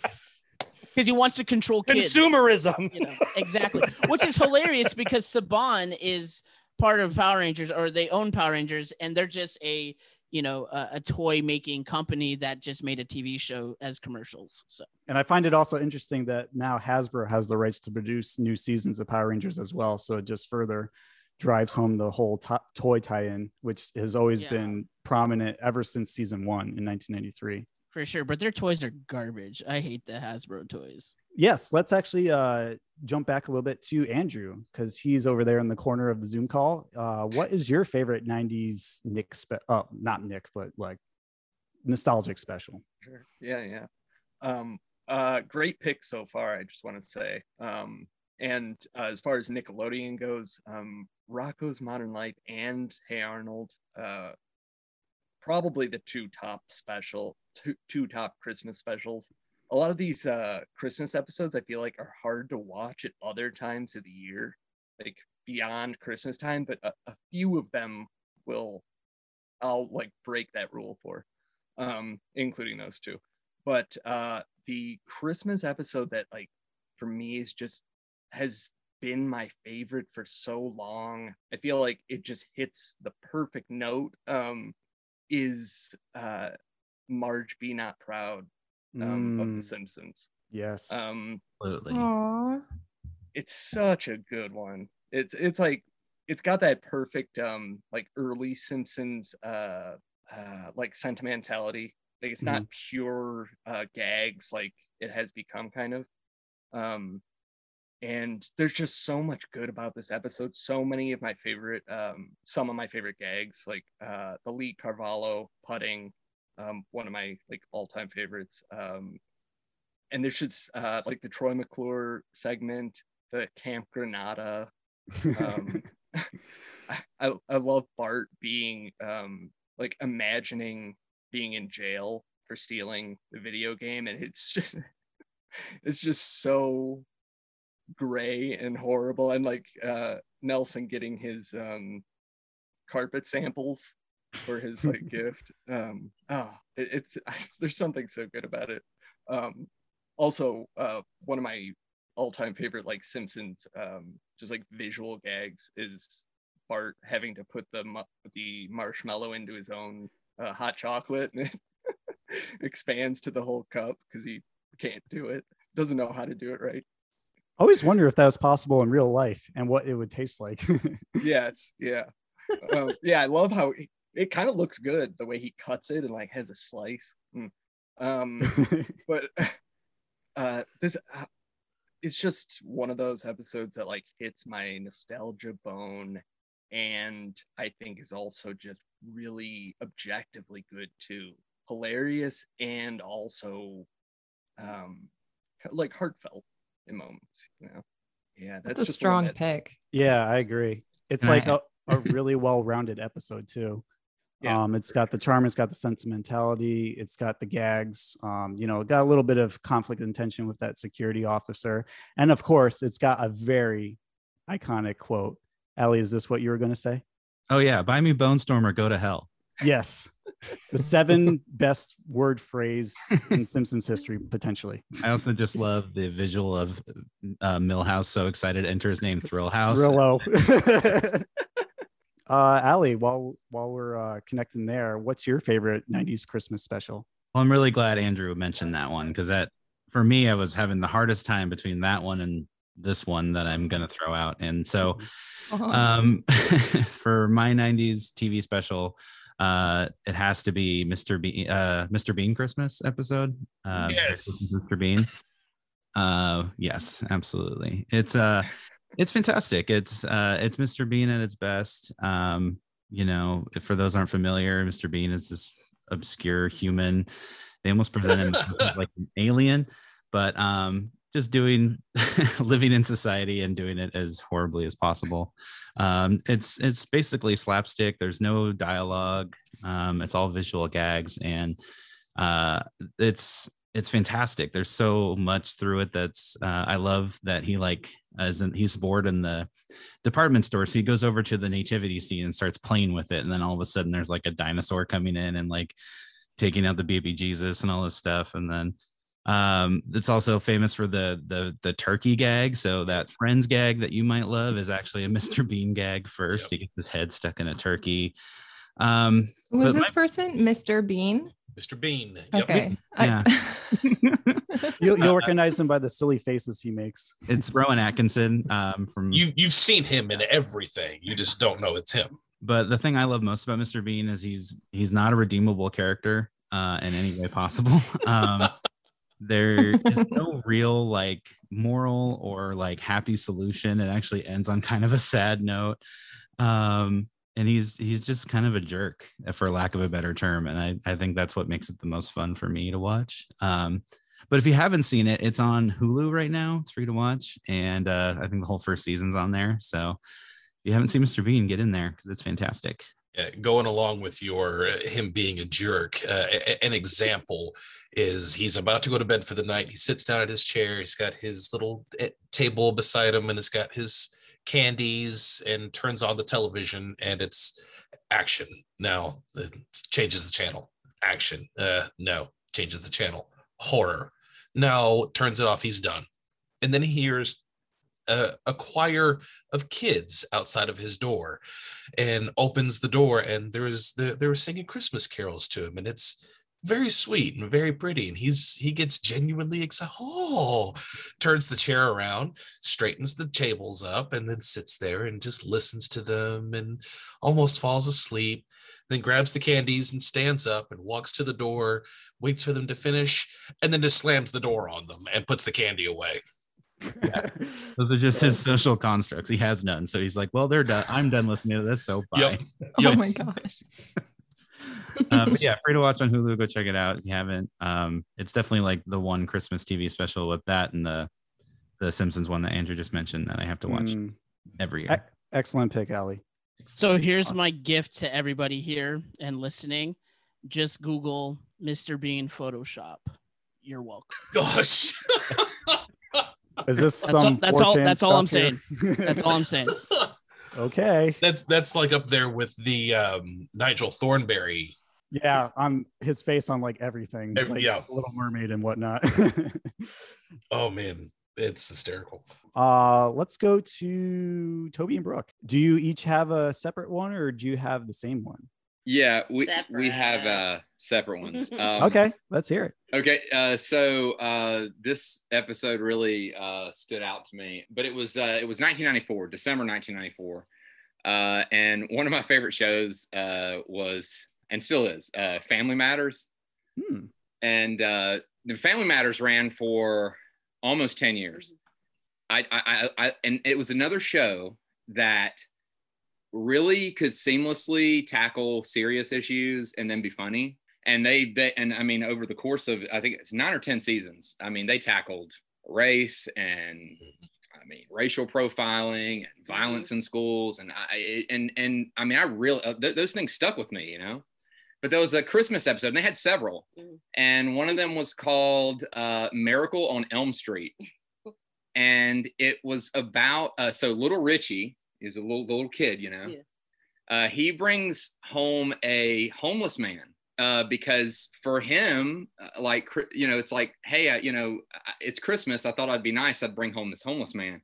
[LAUGHS] he wants to control kids. Consumerism. You know, exactly. Which is hilarious because Saban is part of Power Rangers or they own Power Rangers and they're just a you know a, a toy making company that just made a TV show as commercials. So And I find it also interesting that now Hasbro has the rights to produce new seasons of Power Rangers as well. So it just further drives home the whole to- toy tie-in, which has always Yeah. been prominent ever since season one in 1993. for sure, but their toys are garbage. I hate the Hasbro toys. Yes, let's actually uh, jump back a little bit to Andrew because he's over there in the corner of the Zoom call. Uh, what is your favorite 90s Nick, spe- oh, not Nick, but like nostalgic special? Sure. Yeah, yeah. Um, uh, great pick so far. I just want to say. Um, and uh, as far as Nickelodeon goes, um, Rocko's Modern Life and Hey Arnold, uh, probably the two top special, two, two top Christmas specials. A lot of these uh, Christmas episodes, I feel like, are hard to watch at other times of the year, like beyond Christmas time. But a, a few of them will, I'll like break that rule for, um, including those two but uh the christmas episode that like for me is just has been my favorite for so long i feel like it just hits the perfect note um is uh marge be not proud um of the Mm. simpsons Yes. um Absolutely. Aww. it's such a good one it's it's like it's got that perfect um like early simpsons uh uh like sentimentality like it's not pure uh gags like it has become kind of um and there's just so much good about this episode so many of my favorite um some of my favorite gags like uh the Lee Carvallo putting um one of my like all-time favorites um and there's just uh like the troy mcclure segment the camp granada um [LAUGHS] I, I love bart being um like imagining being in jail for stealing the video game and it's just [LAUGHS] it's just so gray and horrible and like uh nelson getting his um carpet samples for his like [LAUGHS] gift. Um oh it, it's [LAUGHS] there's something so good about it. Um also uh one of my all-time favorite like simpsons um just like visual gags is bart having to put the the marshmallow into his own uh, hot chocolate and it [LAUGHS] expands to the whole cup because he can't do it doesn't know how to do it right I always wonder if that was possible in real life and what it would taste like. [LAUGHS] yes yeah um, yeah i love how it, it kind of looks good the way he cuts it and like has a slice Mm. um [LAUGHS] but [LAUGHS] uh this uh, it's just one of those episodes that like hits my nostalgia bone and i think is also just really objectively good too hilarious and also um like heartfelt in moments you know yeah that's, That's a just strong pick. yeah, I agree. It's And like a really well-rounded episode too. [LAUGHS] Yeah, um, it's got the charm, it's got the sentimentality, it's got the gags. Um, you know, it got a little bit of conflict and tension with that security officer, and of course, it's got a very iconic quote. Ellie, is this what you were going to say? Oh yeah, buy me Bone Storm or go to hell. Yes, the seven [LAUGHS] best word phrase in Simpsons history potentially. I also just love the visual of uh, Milhouse so excited to enter his name Thrill House. Thrillo. [LAUGHS] [LAUGHS] uh, Allie, while while we're uh, connecting there, what's your favorite '90s Christmas special? Well, I'm really glad Andrew mentioned that one because that for me, I was having the hardest time between that one and this one that I'm gonna throw out. And so um for my 90s TV special, uh it has to be Mr. Bean uh Mr. Bean Christmas episode. Uh Yes. Mr. Bean. Uh yes, absolutely. It's uh it's fantastic. It's uh it's Mr. Bean at its best. Um, you know, if for those aren't familiar, Mr. Bean is this obscure human. They almost present him [LAUGHS] like an alien, but um just doing [LAUGHS] living in society and doing it as horribly as possible. Um, it's it's basically slapstick. There's no dialogue. Um, it's all visual gags, and uh, it's it's fantastic. There's so much through it. That's uh, I love that he like as in he's bored in the department store. So he goes over to the nativity scene and starts playing with it. And then all of a sudden there's like a dinosaur coming in and like taking out the baby Jesus and all this stuff. And then um it's also famous for the the the turkey gag so that friends gag that you might love is actually a [LAUGHS] mr bean gag first he gets his head stuck in a turkey um Was but this person Mr. Bean? Mr. Bean. Okay. I- yeah [LAUGHS] You'll, you'll recognize him by the silly faces he makes. it's rowan atkinson um from You you've seen him in everything. You just don't know it's him. but the thing i love most about mr bean is he's he's not a redeemable character uh in any way possible [LAUGHS] um there [LAUGHS] is no real like moral or like happy solution. It actually ends on kind of a sad note um and he's he's just kind of a jerk for lack of a better term and i i think that's what makes it the most fun for me to watch um but if you haven't seen it it's on hulu right now it's free to watch and uh i think the whole first season's on there so if you haven't seen mr bean get in there because it's fantastic uh, going along with your uh, him being a jerk uh, an example is he's about to go to bed for the night. He sits down at his chair. He's got his little eh, table beside him and it's got his candies and turns on the television and it's action. Now it changes the channel. Action uh no changes the channel. Horror. Now turns it off. He's done. And then he hears a, a choir of kids outside of his door and opens the door and there's the, they were singing christmas carols to him and it's very sweet and very pretty and he's he gets genuinely excited oh turns the chair around straightens the tables up and then sits there and just listens to them and almost falls asleep then grabs the candies and stands up and walks to the door waits for them to finish and then just slams the door on them and puts the candy away [LAUGHS] those are just his social constructs he has none so he's like well they're done i'm done listening to this so bye Yep. [LAUGHS] Oh my gosh. [LAUGHS] um, yeah, free to watch on Hulu. Go check it out if you haven't. Um, it's definitely like the one Christmas TV special with that and the the Simpsons one that Andrew just mentioned that I have to watch Mm. every year. E- excellent pick, Ali. So here's my gift to everybody here and listening. Just Google Mr. Bean Photoshop. You're welcome. Gosh. Is this That's all- some? that's all- that's all I'm stuff here? That's all I'm saying. [LAUGHS] okay. that's that's like up there with the um nigel thornberry Yeah, on his face on like everything. Every- like yeah. Little Mermaid and whatnot. [LAUGHS] oh man it's hysterical uh, let's go to Toby and Brooke. Do you each have a separate one, or do you have the same one? Yeah, we we have uh separate ones. [LAUGHS] Um, okay, let's hear it. Okay, uh, so uh, this episode really uh, stood out to me, but it was uh, it was 1994, December 1994, uh, and one of my favorite shows uh, was and still is uh, Family Matters, Hmm. and uh, the Family Matters ran for almost 10 years. I, I, I, I and it was another show that really could seamlessly tackle serious issues and then be funny. And they, they, and I mean, over the course of, I think it's nine or 10 seasons, I mean, they tackled race and I mean, racial profiling and violence in schools. And I, and, and I mean, I really, uh, th- those things stuck with me, you know? But there was a Christmas episode, and they had several, and one of them was called uh, "Miracle on Elm Street," and it was about uh, so little Richie is a little the little kid, you know. Uh, he brings home a homeless man uh, because for him, uh, like you know, it's like, hey, uh, you know, uh, it's Christmas. I thought I'd be nice. I'd bring home this homeless man.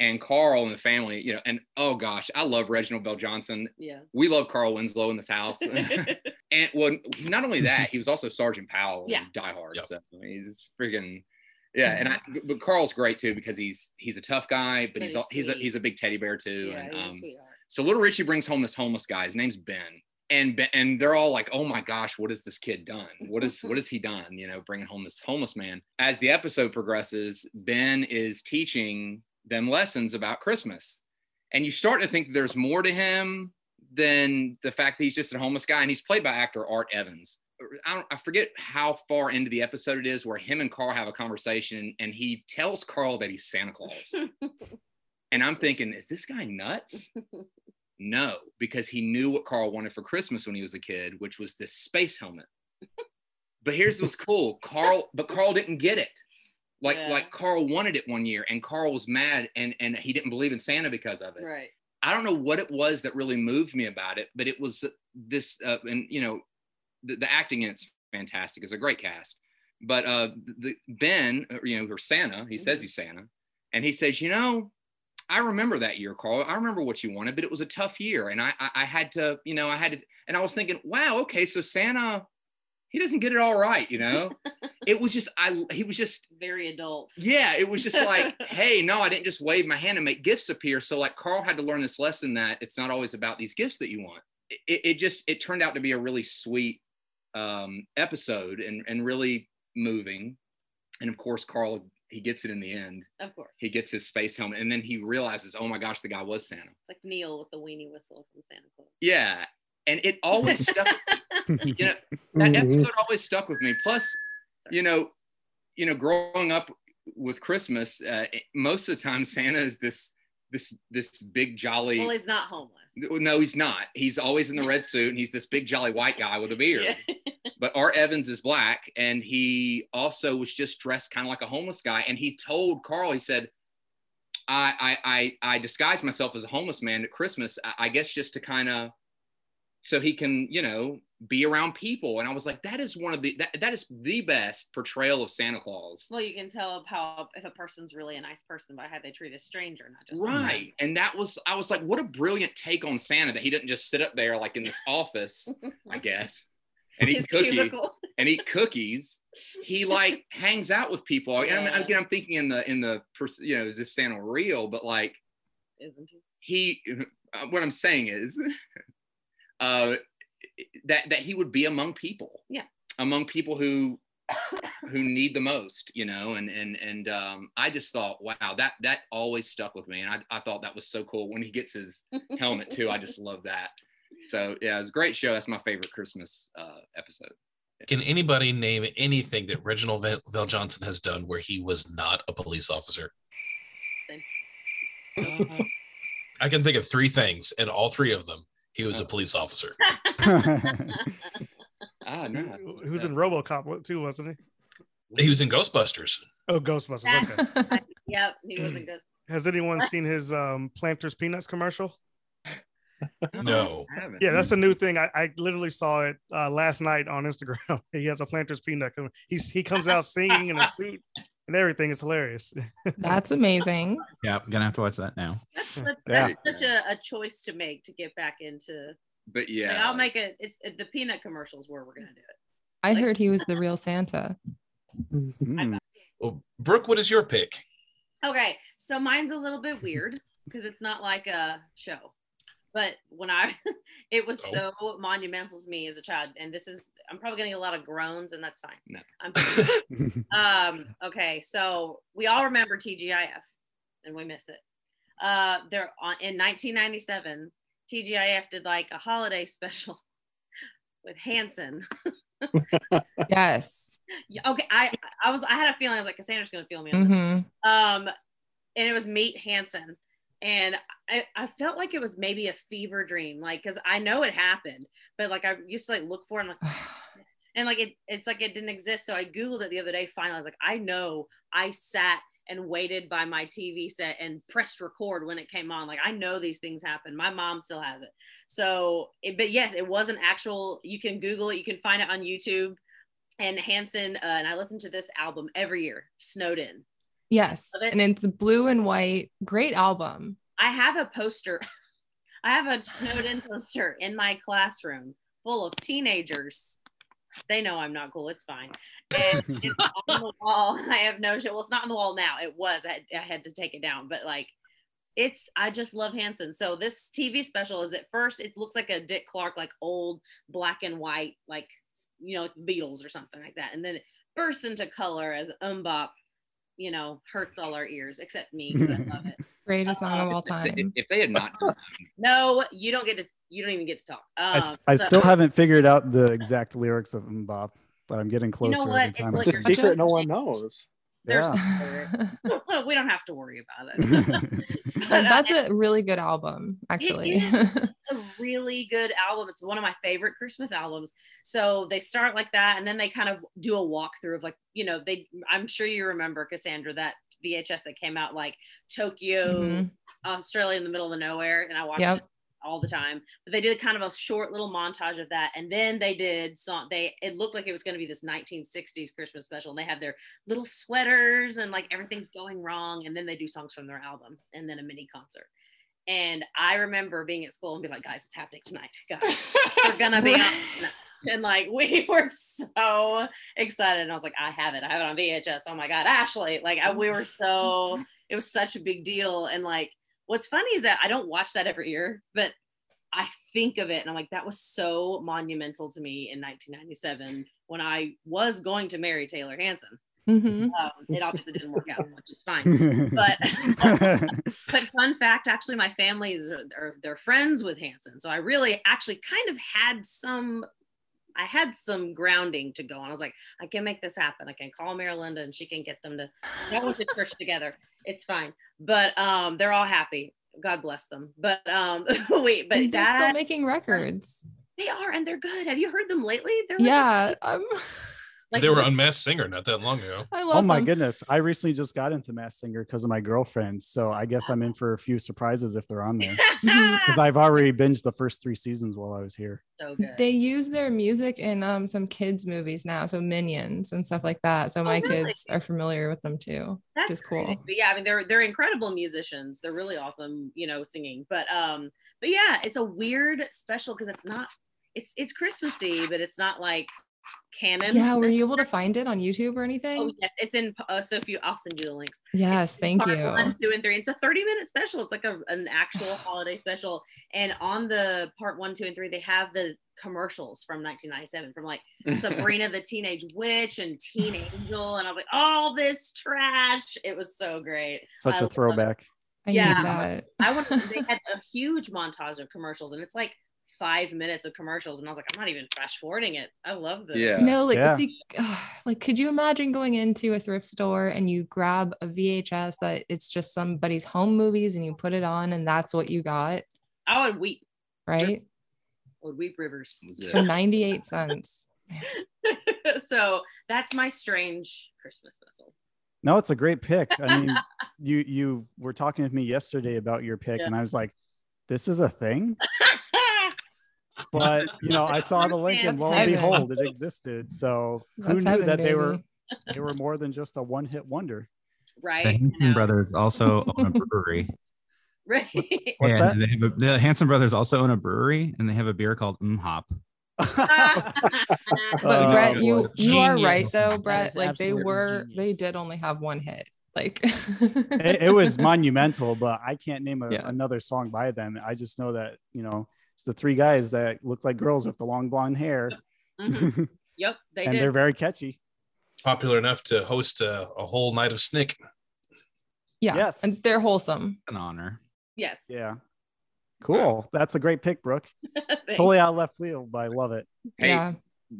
And Carl and the family, you know, and oh gosh, I love Reginald VelJohnson. Yeah. We love Carl Winslow in this house. [LAUGHS] and well, not only that, he was also Sergeant Powell Yeah. in Die Hard. So he's freaking yeah. And I, but Carl's great too because he's he's a tough guy, but But he's he's he's a, he's a big teddy bear too. Yeah, and um, so little Richie brings home this homeless guy. His name's Ben. And ben, and they're all like, "Oh my gosh, what has this kid done? What is what has he done? You know, bringing home this homeless man." As the episode progresses, Ben is teaching them lessons about Christmas, and you start to think there's more to him than the fact that he's just a homeless guy. And he's played by actor Art Evans. I, don't, I forget how far into the episode it is where him and Carl have a conversation, and he tells Carl that he's Santa Claus. [LAUGHS] and I'm thinking, is this guy nuts? No, because he knew what Carl wanted for Christmas when he was a kid, which was this space helmet. But here's what's cool. Carl, but Carl didn't get it. Like Yeah. like Carl wanted it one year, and Carl was mad, and and he didn't believe in Santa because of it. Right. I don't know what it was that really moved me about it, but it was this, uh, and you know, the, the acting in it's fantastic. It's a great cast. But uh, the Ben, uh, you know, or Santa, he says he's Santa, and he says, you know, I remember that year, Carl. I remember what you wanted, but it was a tough year, and I, I, I had to, you know, I had to, and I was thinking, wow, okay, so Santa, he doesn't get it all right, you know. [LAUGHS] it was just, I, he was just Very adult. yeah, it was just like, [LAUGHS] hey, no, I didn't just wave my hand and make gifts appear. So like Carl had to learn this lesson that it's not always about these gifts that you want. It, it just it turned out to be a really sweet um, episode and and really moving. And of course, Carl he gets it in the end. Of course. He gets his space helmet, and then he realizes, oh my gosh, the guy was Santa. It's like Neil with the weenie whistle from Santa Claus. Yeah, and it always stuck. [LAUGHS] you know, that episode always stuck with me. Plus, you know, you know, growing up with Christmas, uh, it- most of the time Santa is this this this big jolly. Well, he's not homeless. no, he's not. He's always in the red suit, and he's this big jolly white guy with a beard. [LAUGHS] but Art Evans is black, and he also was just dressed kind of like a homeless guy. And he told Carl, he said, I I I, I disguised myself as a homeless man at Christmas, I, I guess just to kind of so he can, you know, be around people. And I was like, that is one of the that, that is the best portrayal of Santa Claus. Well, you can tell how if a person's really a nice person by how they treat a stranger, not just Right. And that was I was like, what a brilliant take on Santa that he didn't just sit up there like in this office, I guess, and eat His cookies cubicle. and eat cookies. He like [LAUGHS] hangs out with people. And I'm, again, I'm thinking in the in the you know as if Santa were real, but like Isn't he? he uh, what i'm saying is [LAUGHS] uh that that he would be among people. Yeah. among people who [COUGHS] who need the most you know and and and um i just thought wow that that always stuck with me. And i, I thought that was so cool. When he gets his [LAUGHS] helmet too i just love that. So yeah it was a great show. That's my favorite christmas uh episode. Can anybody name anything that Reginald Val, Val Johnson has done where he was not a police officer? [LAUGHS] I can think of three things, and all three of them, he was a police officer. [LAUGHS] ah no He was in RoboCop too, wasn't he? He was in Ghostbusters. Oh, Ghostbusters. Okay. [LAUGHS] yep, he wasn't good. Has anyone seen his um, Planters Peanuts commercial? No. Yeah, that's a new thing. I, I literally saw it uh, last night on Instagram. [LAUGHS] he has a Planters Peanut. com- He's he comes out singing in a suit [LAUGHS] and everything. It's hilarious. That's amazing. Yeah, I'm gonna have to watch that now. That's, Yeah. that's such a, a choice to make to get back into. But Like, yeah I'll make it. It's the peanut commercials where we're gonna do it. I heard he was the [LAUGHS] real Santa. Well, Brooke, what is your pick? Okay, so mine's a little bit weird because it's not like a show. But when I, [LAUGHS] it was so monumental to me as a child, and this is, I'm probably getting a lot of groans, and that's fine. No. I'm [LAUGHS] um, okay, so we all remember TGIF, and we miss it. Uh, they're on in 1997. TGIF did like a holiday special [LAUGHS] with Hanson. [LAUGHS] Yes. Yeah, okay, I I was I had a feeling I was like Cassandra's gonna feel me on this. hmm Um, and it was Meet Hanson, and I I felt like it was maybe a fever dream, like because I know it happened, but like I used to like look for it and like. [SIGHS] And like it, it's like it didn't exist. So I googled it the other day. Finally, I was like, I know. I sat and waited by my TV set and pressed record when it came on. Like I know these things happen. My mom still has it. So, it, but yes, it was an actual. You can Google it. You can find it on YouTube. And Hanson uh, and I listen to this album every year. Snowed in. Yes. It. And it's blue and white. Great album. I have a poster. [LAUGHS] I have a Snowed In poster in my classroom full of teenagers. They know I'm not cool. It's fine. [LAUGHS] And it's on the wall. [LAUGHS] I have no shit. Well, it's not on the wall now. It was. I had, I had to take it down. But like, it's. I just love Hanson. So this TV special is at first it looks like a Dick Clark, like old black and white, like you know, Beatles or something like that, and then it bursts into color as MMMBop, you know, hurts all our ears except me because I love it. [LAUGHS] Greatest song of all if, time. if they had not [LAUGHS] No, you don't get to. You don't even get to talk. I, Um, s- I so- still haven't figured out the exact lyrics of MMMBop, but I'm getting closer what? every It's time. like I. Secret no one knows. There's Yeah. [LAUGHS] [LAUGHS] we don't have to worry about it. [LAUGHS] But that's a really good album, actually. a really good album. It's one of my favorite Christmas albums. So they start like that, and then they kind of do a walkthrough of like, you know, they. I'm sure you remember Cassandra that VHS that came out like Tokyo, Mhm. Australia in the middle of nowhere, and I watched Yep. All the time. But they did kind of a short little montage of that, and then they did song. They it looked like it was going to be this 1960s Christmas special, and they had their little sweaters and like everything's going wrong, and then they do songs from their album, and then a mini concert. And I remember being at school and be like, guys, it's happening tonight, guys. We're gonna be on. [LAUGHS] tonight." And like we were so excited, and I was like, I have it, I have it on VHS. Oh my god, Ashley! Like I, we were so, it was such a big deal. And like, what's funny is that I don't watch that every year, but I think of it and I'm like, that was so monumental to me in 1997 when I was going to marry Taylor Hanson. Mhm. Um, it obviously didn't work out, which is fine. [LAUGHS] But [LAUGHS] but fun fact, actually, my family is are, they're friends with Hanson, so I really actually kind of had some. I had some grounding to go on. I was like, I can make this happen. I can call Marylinda and she can get them to go to church together. It's fine. But um, they're all happy. God bless them. But um, [LAUGHS] wait, but And they're that still making records. they are, and they're good. Have you heard them lately? They're like- Yeah. Um, like they were unmasked singer not that long ago. I oh my them. goodness. I recently just got into Masked Singer because of my girlfriend. So I guess I'm in for a few surprises if they're on there. [LAUGHS] Because I've already binged the first three seasons while I was here. so good. They use their music in um some kids movies now, so Minions and stuff like that. So my Oh, really? kids are familiar with them too, That's which is cool. But yeah, I mean they're they're incredible musicians. They're really awesome, you know, singing. But um, but yeah, it's a weird special because it's not it's it's Christmassy, but it's not like canon. Yeah, were you able to find it on YouTube or anything? Oh yes, it's in. Uh, so if you, I'll send you the links. Yes, thank Part you. One, two, and three. It's a thirty-minute special. It's like a, an actual [SIGHS] holiday special. And on the part one, two, and three, they have the commercials from 1997 from like [LAUGHS] Sabrina the Teenage Witch and Teen Angel, and I was like, all this trash. It was so great. Such I a love- throwback. I Yeah. that. I went. They had a huge montage of commercials, and it's like five minutes of commercials, and I was like, I'm not even fast forwarding it. I love this. Yeah. No, like Yeah. see, like could you imagine going into a thrift store and you grab a VHS that it's just somebody's home movies and you put it on and that's what you got, I would weep. right? I would weep rivers. For [LAUGHS] 98 cents. [LAUGHS] so that's my strange Christmas special. No, it's a great pick. I mean, [LAUGHS] you you were talking with me yesterday about your pick, and I was like, "This is a thing." But you know, I saw the link, and That's lo and behold, it existed. So who That's knew heaven, that they were they were more than just a one hit wonder? Right. The Right. Hanson brothers also own a brewery. [LAUGHS] Right. What's and They have a, the Hanson brothers also own a brewery, and they have a beer called Mm Hop. [LAUGHS] But Oh, Brett, [LAUGHS] you boy. you are right though, Brett. is Like they absolutely were they did only have one hit. Like it, it was monumental, but I can't name a, Yeah. another song by them. I just know that you know it's the three guys that look like girls with the long blonde hair, Mhm. [LAUGHS] Yep, they and did. they're very catchy. Popular enough to host a, a whole night of Snick. yeah, Yes. and they're wholesome. An honor. yes. Yeah, cool. That's a great pick, Brooke. [LAUGHS] Thanks. Totally out left field, but I love it. Hey, Yeah.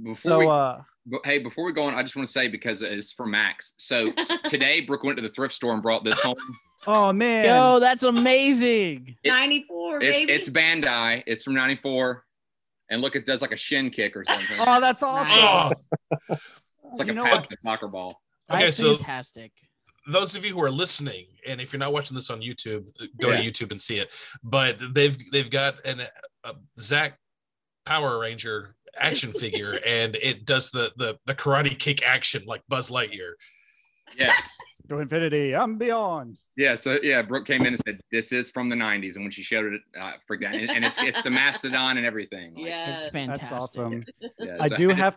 before So, we, uh, but hey, before we go on, I just want to say because it's for Max. So t- [LAUGHS] today, Brooke went to the thrift store and brought this home. Oh man, Yo, that's amazing. It- 94, It's, baby. it's Bandai. It's from '94, and look, it does like a shin kick or something. oh, that's awesome. Oh, [LAUGHS] it's like you a know pass what? to soccer ball. okay, That's so fantastic. those of you who are listening, and if you're not watching this on YouTube, go Yeah. to YouTube and see it. But they've they've got an a Zach Power Ranger action [LAUGHS] figure, and it does the the the karate kick action like Buzz Lightyear. Yes. To infinity, I'm beyond. Yeah, so yeah, Brooke came in and said, "This is from the '90s," and when she showed it, uh, forgot, and, and it's it's the mastodon and everything. Like, yeah. It's fantastic. That's awesome. yeah, I so do just- [LAUGHS] have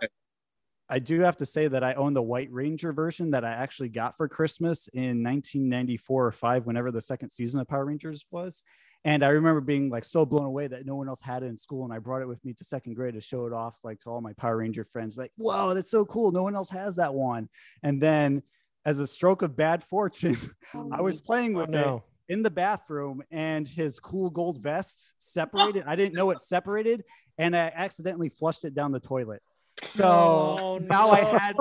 I do have to say that I own the White Ranger version that I actually got for Christmas in 1994 or five, whenever the second season of Power Rangers was. And I remember being like so blown away that no one else had it in school. And I brought it with me to second grade to show it off, like to all my Power Ranger friends, like, whoa, that's so cool. No one else has that one. And then as a stroke of bad fortune, [LAUGHS] [LAUGHS] I oh, was playing oh, with no. it in the bathroom and his cool gold vest separated. I didn't know it [LAUGHS] separated and I accidentally flushed it down the toilet. So Oh, now I had.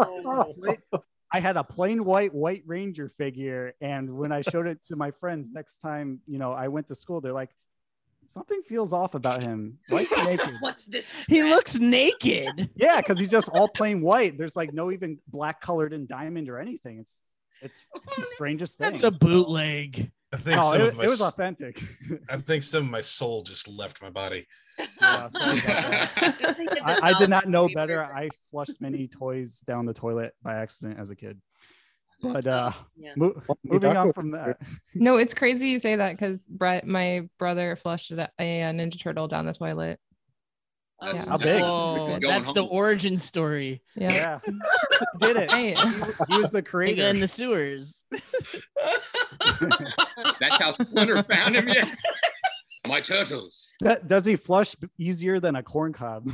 I had a plain white White Ranger figure, and when I showed it to my friends next time, you know, I went to school, they're like, something feels off about him. [LAUGHS] Why's he naked? What's this? He looks naked. [LAUGHS] Yeah, because he's just all plain white. There's like no even black colored in diamond or anything. It's it's [LAUGHS] the strangest thing. That's a bootleg. I think No, some it, of my it was authentic. I think some of my soul just left my body. Yeah, sorry about that. I, I did not know better. I flushed many toys down the toilet by accident as a kid. But uh, yeah. mo- moving on from that, [LAUGHS] No, it's crazy you say that because Brett, my brother, flushed a, a Ninja Turtle down the toilet. That's, How that's- big? Oh, this is going that's the origin story. Yeah. yeah, [LAUGHS] did it. Hey, He was the creator. in the sewers. [LAUGHS] That's how Splinter found him. Yeah. My turtles. That- does he flush easier than a corn cob?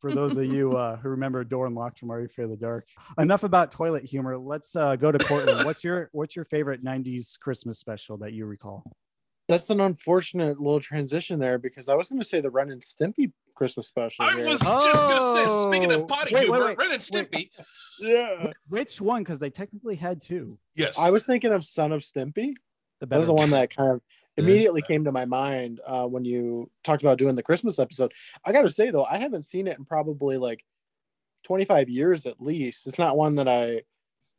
For those of you uh, who remember Door Unlocked from Are You Afraid of the Dark. Enough about toilet humor. Let's uh, go to Portland. What's your What's your favorite '90s Christmas special that you recall? That's an unfortunate little transition there because I was going to say the Ren and Stimpy Christmas special. I here. was just gonna say, speaking Oh, of potty wait, wait, humor, wait, Ren and wait. Stimpy. Yeah. Which one? Because they technically had two. Yes. I was thinking of Son of Stimpy. The That was the one [LAUGHS] that kind of immediately came to my mind uh, when you talked about doing the Christmas episode. I got to say though, I haven't seen it in probably like 25 years at least. It's not one that I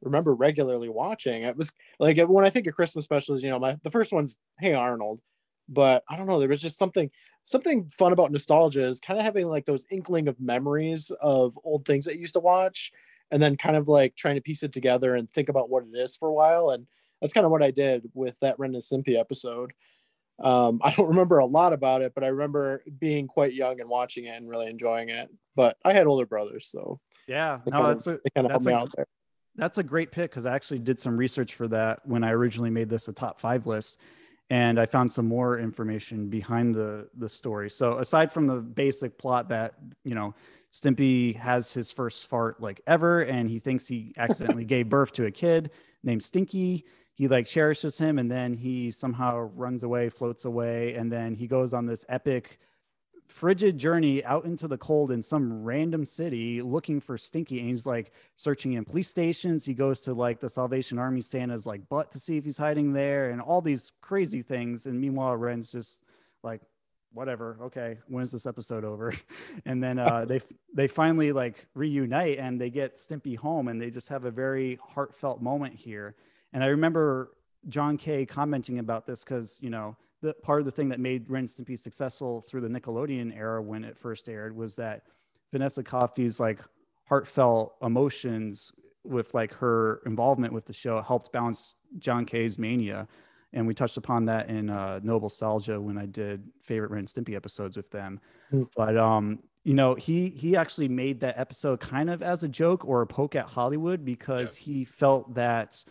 remember regularly watching. It was like when I think of Christmas specials, you know, my the first one's Hey Arnold, but I don't know, there was just something something fun about nostalgia is kind of having like those inkling of memories of old things that you used to watch and then kind of like trying to piece it together and think about what it is for a while and that's kind of what I did with that Ren and Stimpy episode. Um, [LAUGHS] I don't remember a lot about it, but I remember being quite young and watching it and really enjoying it. But I had older brothers, so Yeah, no, that's a kind of helped a, out there. that's a great pick because I actually did some research for that when I originally made this a top five list, and I found some more information behind the the story. So aside from the basic plot that you know Stimpy has his first fart like ever, and he thinks he accidentally [LAUGHS] gave birth to a kid named Stinky. He like cherishes him, and then he somehow runs away, floats away, and then he goes on this epic frigid journey out into the cold in some random city looking for Stinky. And he's like searching in police stations. He goes to like the Salvation Army Santa's like butt to see if he's hiding there and all these crazy things. And meanwhile, Ren's just like, whatever. Okay. When is this episode over? [LAUGHS] And then uh, they, they finally like reunite and they get Stimpy home and they just have a very heartfelt moment here. And I remember John K commenting about this because, you know, the part of the thing that made Ren and Stimpy successful through the Nickelodeon era when it first aired was that Vanessa Coffey's like heartfelt emotions with like her involvement with the show helped balance John K's mania. And we touched upon that in uh, Noble Nostalgia when I did favorite Ren and Stimpy episodes with them. Mm. But um, you know, he he actually made that episode kind of as a joke or a poke at Hollywood because he felt that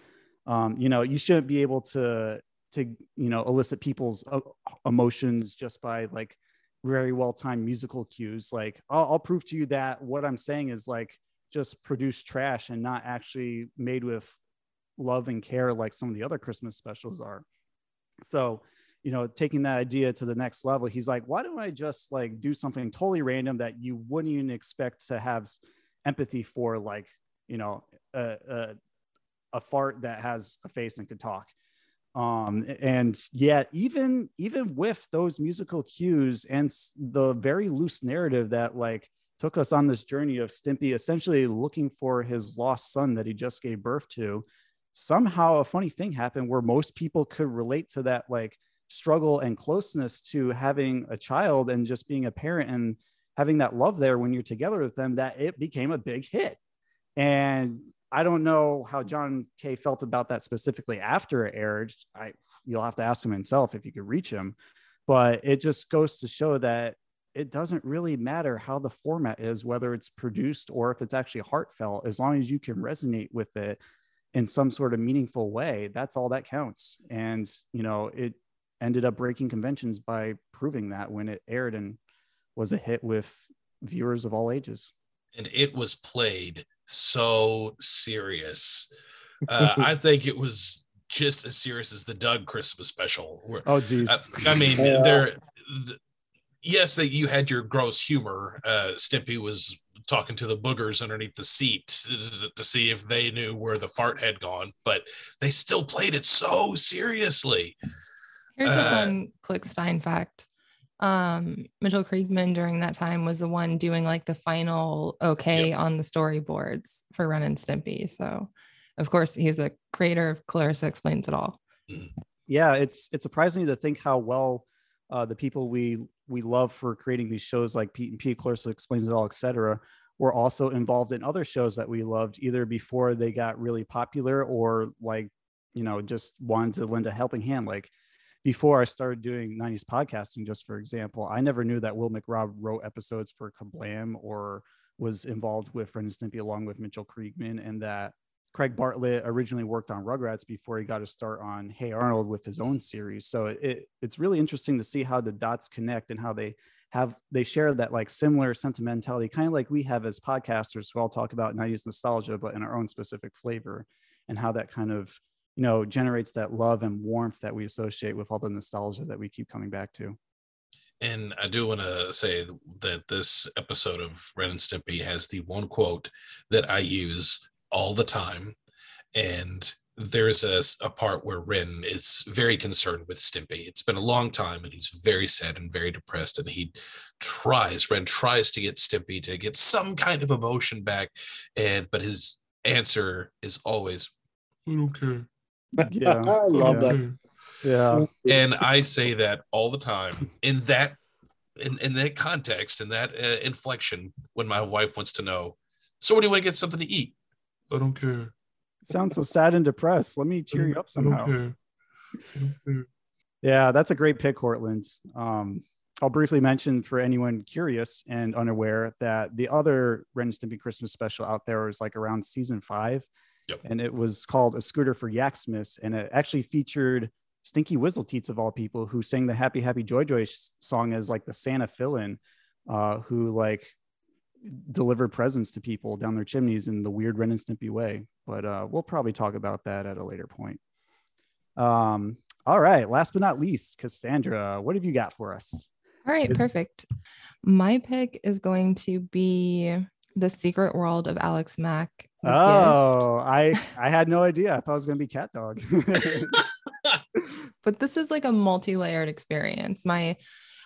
um, you know, you shouldn't be able to to you know elicit people's uh, emotions just by like very well timed musical cues. Like I'll, I'll prove to you that what i'm saying is like just produced trash and not actually made with love and care like some of the other christmas specials are. So you know taking that idea to the next level he's like why don't i just like do something totally random that you wouldn't even expect to have empathy for like you know a, a, a fart that has a face and can talk. Um and yet even even with those musical cues and the very loose narrative that like took us on this journey of stimpy essentially looking for his lost son that he just gave birth to somehow a funny thing happened where most people could relate to that like struggle and closeness to having a child and just being a parent and having that love there when you're together with them that it became a big hit. And I don't know how John K felt about that specifically after it aired. I you'll have to ask him himself if you could reach him. But it just goes to show that it doesn't really matter how the format is, whether it's produced or if it's actually heartfelt, as long as you can resonate with it in some sort of meaningful way, that's all that counts. And you know, it ended up breaking conventions by proving that when it aired and was a hit with viewers of all ages. and it was played so serious. Uh, [LAUGHS] I think it was just as serious as the Doug Christmas special. where- Oh, geez. Uh, I mean, Yeah. there. th- yes, that you had your gross humor. Uh, Stimpy was talking to the boogers underneath the seat to, to see if they knew where the fart had gone, but they still played it so seriously. Here's a Uh, fun Clickstein fact. Um, Mitchell Kriegman during that time was the one doing like the final okay on the storyboards for Ren and Stimpy. So, of course, he's a creator of Clarissa Explains It All. yeah it's it's surprising to think how well uh, the people we we love for creating these shows like pete and pete clarissa explains it all etc were also involved in other shows that we loved either before they got really popular or like you know just wanted to lend a helping hand like before i started doing 90s podcasting just for example i never knew that Will McRobb wrote episodes for KaBlam or was involved with Ren and Stimpy along with Mitchell Kriegman, and that Craig Bartlett originally worked on Rugrats before he got to start on Hey Arnold with his own series. So it, it's really interesting to see how the dots connect and how they have they share that like similar sentimentality, kind of like we have as podcasters who all talk about 90s nostalgia, but in our own specific flavor, and how that kind of you know generates that love and warmth that we associate with all the nostalgia that we keep coming back to. And I do want to say that this episode of Ren and Stimpy has the one quote that I use all the time. And there's a, a part where Ren is very concerned with Stimpy. It's been a long time and he's very sad and very depressed. And he tries, Ren tries to get Stimpy to get some kind of emotion back. And but his answer is always, I don't care. Yeah, [LAUGHS] I love yeah. that. Yeah. and I say that all the time in that in, in that context in that uh, inflection when my wife wants to know so what do you want to get something to eat I don't care It Sounds so sad and depressed. Let me cheer you up I don't somehow. care I don't care Yeah, that's a great pick, Cortland. Um, I'll briefly mention for anyone curious and unaware that the other Ren and Stimpy Christmas special out there was like around season five, and it was called A Scooter for Yaksmas, and it actually featured Stinky Wizzleteats of all people who sang the Happy Happy Joy Joy s- song as like the Santa fill-in, uh, who like delivered presents to people down their chimneys in the weird Ren and Stimpy way. But uh, we'll probably talk about that at a later point. Um, all right. Last but not least, Cassandra, what have you got for us? All right, Is- perfect. My pick is going to be The Secret World of Alex Mack. Oh, I I had no idea. I thought it was gonna be Cat Dog. [LAUGHS] [LAUGHS] but this is like a multi-layered experience. My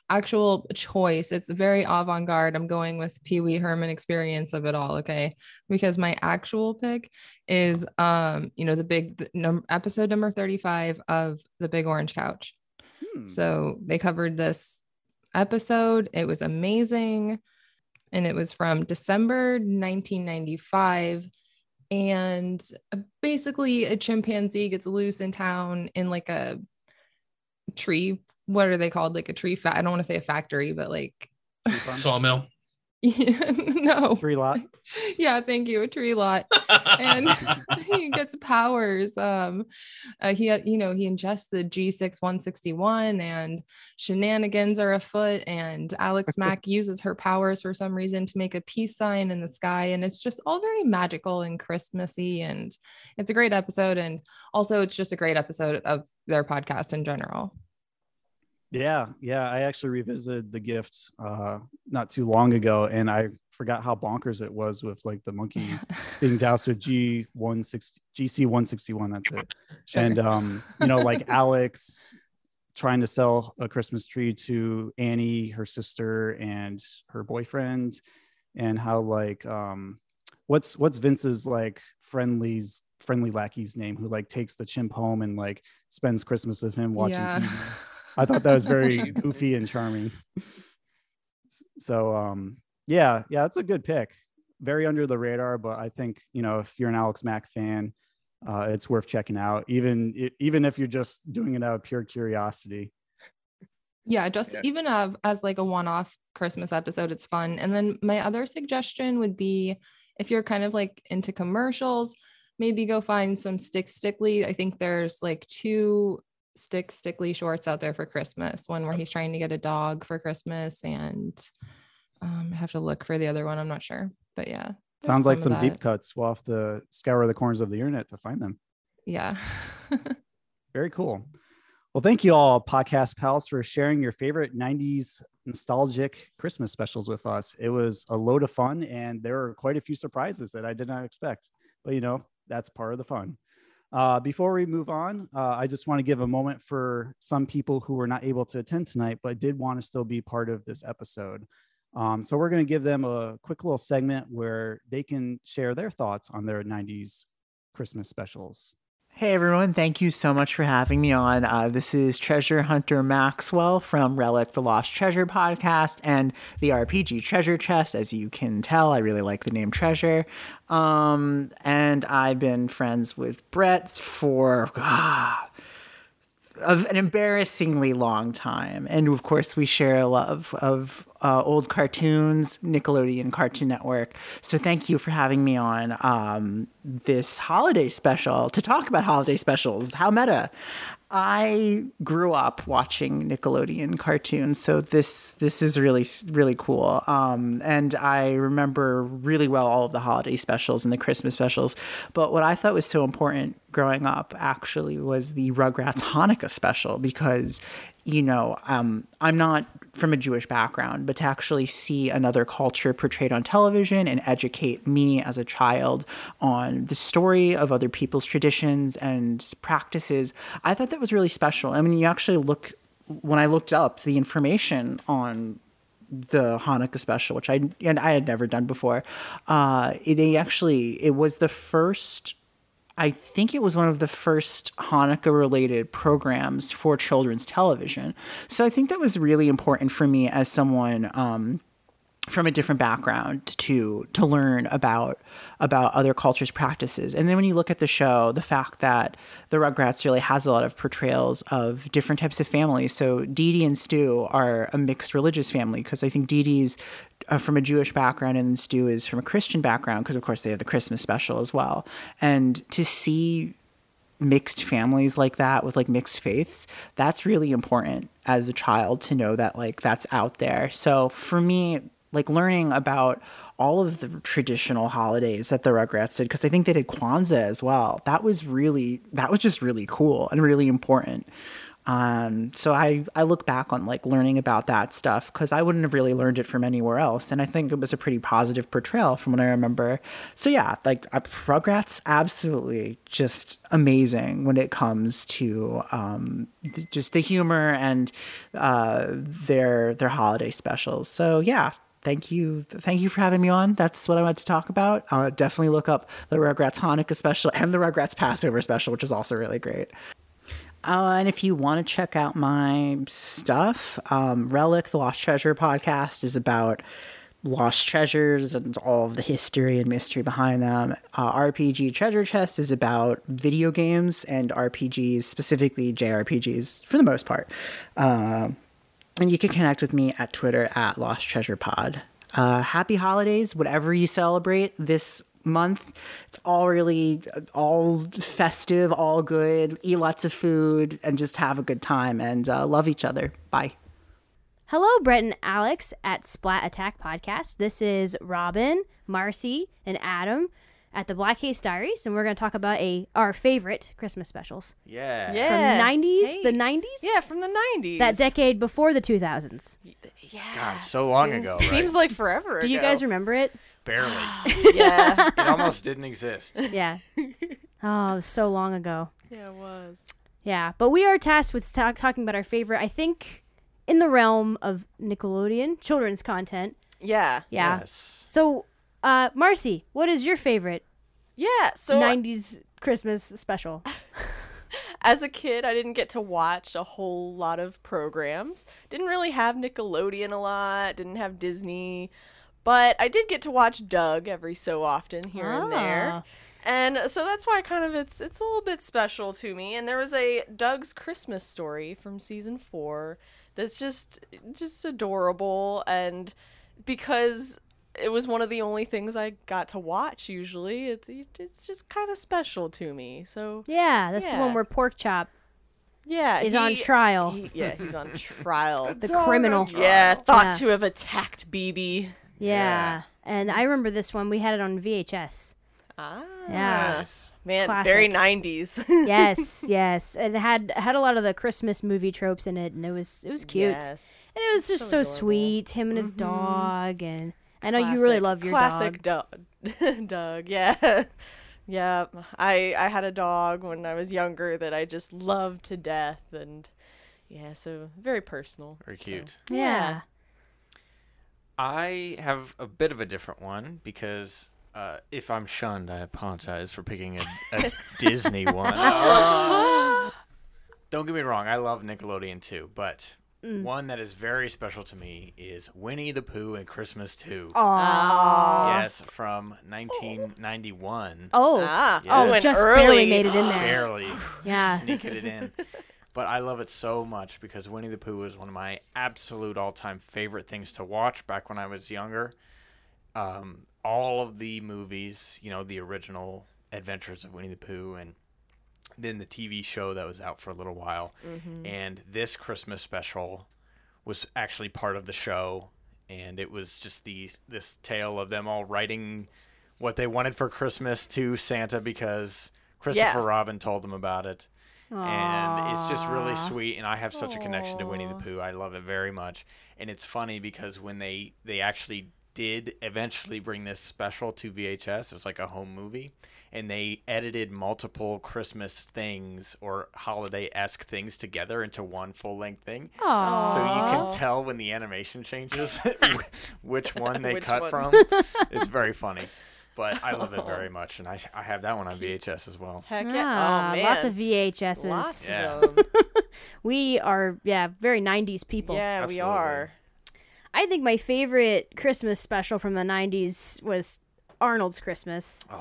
actual choice it's very avant-garde. I'm going with pee-wee herman experience of it all okay? Because my actual pick is um you know the big the num- episode number 35 of the big orange couch. So they covered this episode. It was amazing. And it was from december 1995 and basically a chimpanzee gets loose in town in like a tree what are they called? Like a tree fa- i don't want to say a factory but like sawmill [LAUGHS] no. Tree lot? [LAUGHS] Yeah thank you a tree lot. And [LAUGHS] he gets powers um uh, he had you know he ingests the GC 161 and shenanigans are afoot and alex mack uses her powers for some reason to make a peace sign in the sky. And it's just all very magical and christmassy and it's a great episode. And also it's just a great episode of their podcast in general Yeah, yeah. I actually revisited the gift uh not too long ago and I forgot how bonkers it was with like the monkey [LAUGHS] being doused with G one sixty GC one sixty one. That's it. [LAUGHS] Sure. And um, you know, like Alex trying to sell a Christmas tree to Annie, her sister, and her boyfriend, and how like um what's what's Vince's like friendly's friendly lackey's name who like takes the chimp home and like spends Christmas with him watching Yeah. TV. [LAUGHS] I thought that was very [LAUGHS] goofy and charming. So um yeah, yeah, it's a good pick. Very under the radar, but I think you know if you're an Alex Mack fan, uh, it's worth checking out. Even even if you're just doing it out of pure curiosity. Yeah, just Yeah. even uh, as like a one-off Christmas episode, it's fun. And then my other suggestion would be if you're kind of like into commercials, maybe go find some Stick Stickly. I think there's like two Stick Stickly shorts out there for Christmas. One where he's trying to get a dog for Christmas, and um, I have to look for the other one. I'm not sure, but yeah, Sounds like some deep cuts. We'll have to scour the corners of the internet to find them. Yeah. [LAUGHS] Very cool. Well, thank you all, podcast pals, for sharing your favorite 90s nostalgic Christmas specials with us. It was a load of fun, and there were quite a few surprises that I did not expect. But you know, that's part of the fun. Uh, before we move on, uh, I just want to give a moment for some people who were not able to attend tonight, but did want to still be part of this episode. Um, so we're going to give them a quick little segment where they can share their thoughts on their 90s Christmas specials. Hey everyone, thank you so much for having me on. Uh, this is Treasure Hunter Maxwell from Relic the Lost Treasure podcast and the RPG Treasure Chest. As you can tell, I really like the name Treasure. Um, and I've been friends with Brett for [SIGHS] of an embarrassingly long time. And of course, we share a love of uh, old cartoons, Nickelodeon Cartoon Network. So thank you for having me on um, this holiday special to talk about holiday specials. How meta! I grew up watching Nickelodeon cartoons, so this this is really really cool. Um, and I remember really well all of the holiday specials and the Christmas specials. But what I thought was so important growing up actually was the Rugrats Hanukkah special because you know um, I'm not from a Jewish background, but to actually see another culture portrayed on television and educate me as a child on the story of other people's traditions and practices, I thought that was really special. I mean, you actually look, when I looked up the information on the Hanukkah special, which I and I had never done before. Uh, they actually it was the first I think it was one of the first Hanukkah related programs for children's television. So I think that was really important for me as someone um, from a different background to to learn about about other cultures' practices. And then when you look at the show, the fact that the Rugrats really has a lot of portrayals of different types of families. So Dee Dee and Stu are a mixed religious family because I think Dee Dee's uh, from a Jewish background and Stu is from a Christian background because of course they have the Christmas special as well. And to see mixed families like that with like mixed faiths, that's really important as a child to know that like that's out there. So for me, like learning about all of the traditional holidays that the Rugrats did, because I think they did Kwanzaa as well. That was really, that was just really cool and really important. Um, so I, I look back on like learning about that stuff because I wouldn't have really learned it from anywhere else. And I think it was a pretty positive portrayal from what I remember. So yeah, like uh, Rugrats, absolutely just amazing when it comes to um, th- just the humor and uh, their their holiday specials. So yeah, thank you thank you for having me on. That's what i wanted to talk about. Uh, definitely look up the rugrats hanukkah special and the rugrats passover special which is also really great. Uh, and if you want to check out my stuff um, relic the lost treasure podcast is about lost treasures and all of the history and mystery behind them. Uh, rpg treasure chest is about video games and rpgs specifically jrpgs for the most part. Uh, and you can connect with me at Twitter at Lost Treasure Pod. Uh, happy holidays, whatever you celebrate this month. It's all really all festive, all good. Eat lots of food and just have a good time and uh, love each other. Bye. Hello, Brett and Alex at Splat Attack Podcast. This is Robin, Marcy, and Adam at the Black Case Diaries, and we're going to talk about a our favorite Christmas specials. Yeah. From 90s, the 90s? Yeah, from the 90s. That decade before the 2000s. Yeah. God, so long seems, ago. right? Seems like forever Do you guys remember it? barely. [GASPS] [LAUGHS] Yeah. it almost didn't exist. [LAUGHS] Yeah. oh, it was so long ago. Yeah, it was. Yeah, but we are tasked with talk- talking about our favorite, I think, in the realm of Nickelodeon children's content. Yeah. Yeah. So, uh, Marcy, what is your favorite? Yeah, so 90s Christmas special. [LAUGHS] as a kid, I didn't get to watch a whole lot of programs. Didn't really have Nickelodeon a lot, didn't have Disney, but I did get to watch Doug every so often here and there. Ah. And so that's why kind of it's it's a little bit special to me. And there was a Doug's Christmas story from season 4 that's just just adorable and because it was one of the only things I got to watch usually. It's it's just kind of special to me. So Yeah, that's is one where Pork Chop yeah, is on trial. he- yeah, he's on trial. [LAUGHS] The criminal. Yeah, thought Yeah. to have attacked Beebe. Yeah. And I remember this one. We had it on VHS. Ah, Yeah. man, Classic. very 90s. [LAUGHS] yes, yes. And it had had a lot of the Christmas movie tropes in it and it was it was cute. Yes. And it was just so, sweet. Him and his dog and I know you really love your classic dog. Doug. [LAUGHS] Doug, yeah. [LAUGHS] yeah. I I had a dog when I was younger that I just loved to death and yeah, so very personal. Very so, cute. Yeah. I have a bit of a different one because uh, if I'm shunned, I apologize for picking a, a [LAUGHS] Disney one. Don't get me wrong, I love Nickelodeon too, but Mm. one that is very special to me is Winnie the Pooh and Christmas 2. Aw. Yes, from 1991. Oh. Ah. Oh, Yes. just barely made it in there. Barely. [SIGHS] Yeah. Sneaking it in. But I love it so much because Winnie the Pooh is one of my absolute all-time favorite things to watch back when I was younger. Um, all of the movies, you know, the original Adventures of Winnie the Pooh and then the TV show that was out for a little while. Mhm. And this Christmas special was actually part of the show and it was just these this tale of them all writing what they wanted for Christmas to Santa because Christopher Yeah. Robin told them about it. And it's just really sweet and I have such a connection to Winnie the Pooh. I love it very much. And it's funny because when they they actually did eventually bring this special to VHS, it was like a home movie, and they edited multiple Christmas things or holiday esque things together into one full length thing. So you can tell when the animation changes [LAUGHS] [LAUGHS] which one they Which cut one. from. [LAUGHS] It's very funny. But I love it very much, and I, I have that one on VHS as well. Heck yeah. Ah, oh man. lots of VHSs. Lots Yeah. of them. we are yeah, very 90s people. Yeah, we are. I think my favorite Christmas special from the 90s was Arnold's Christmas from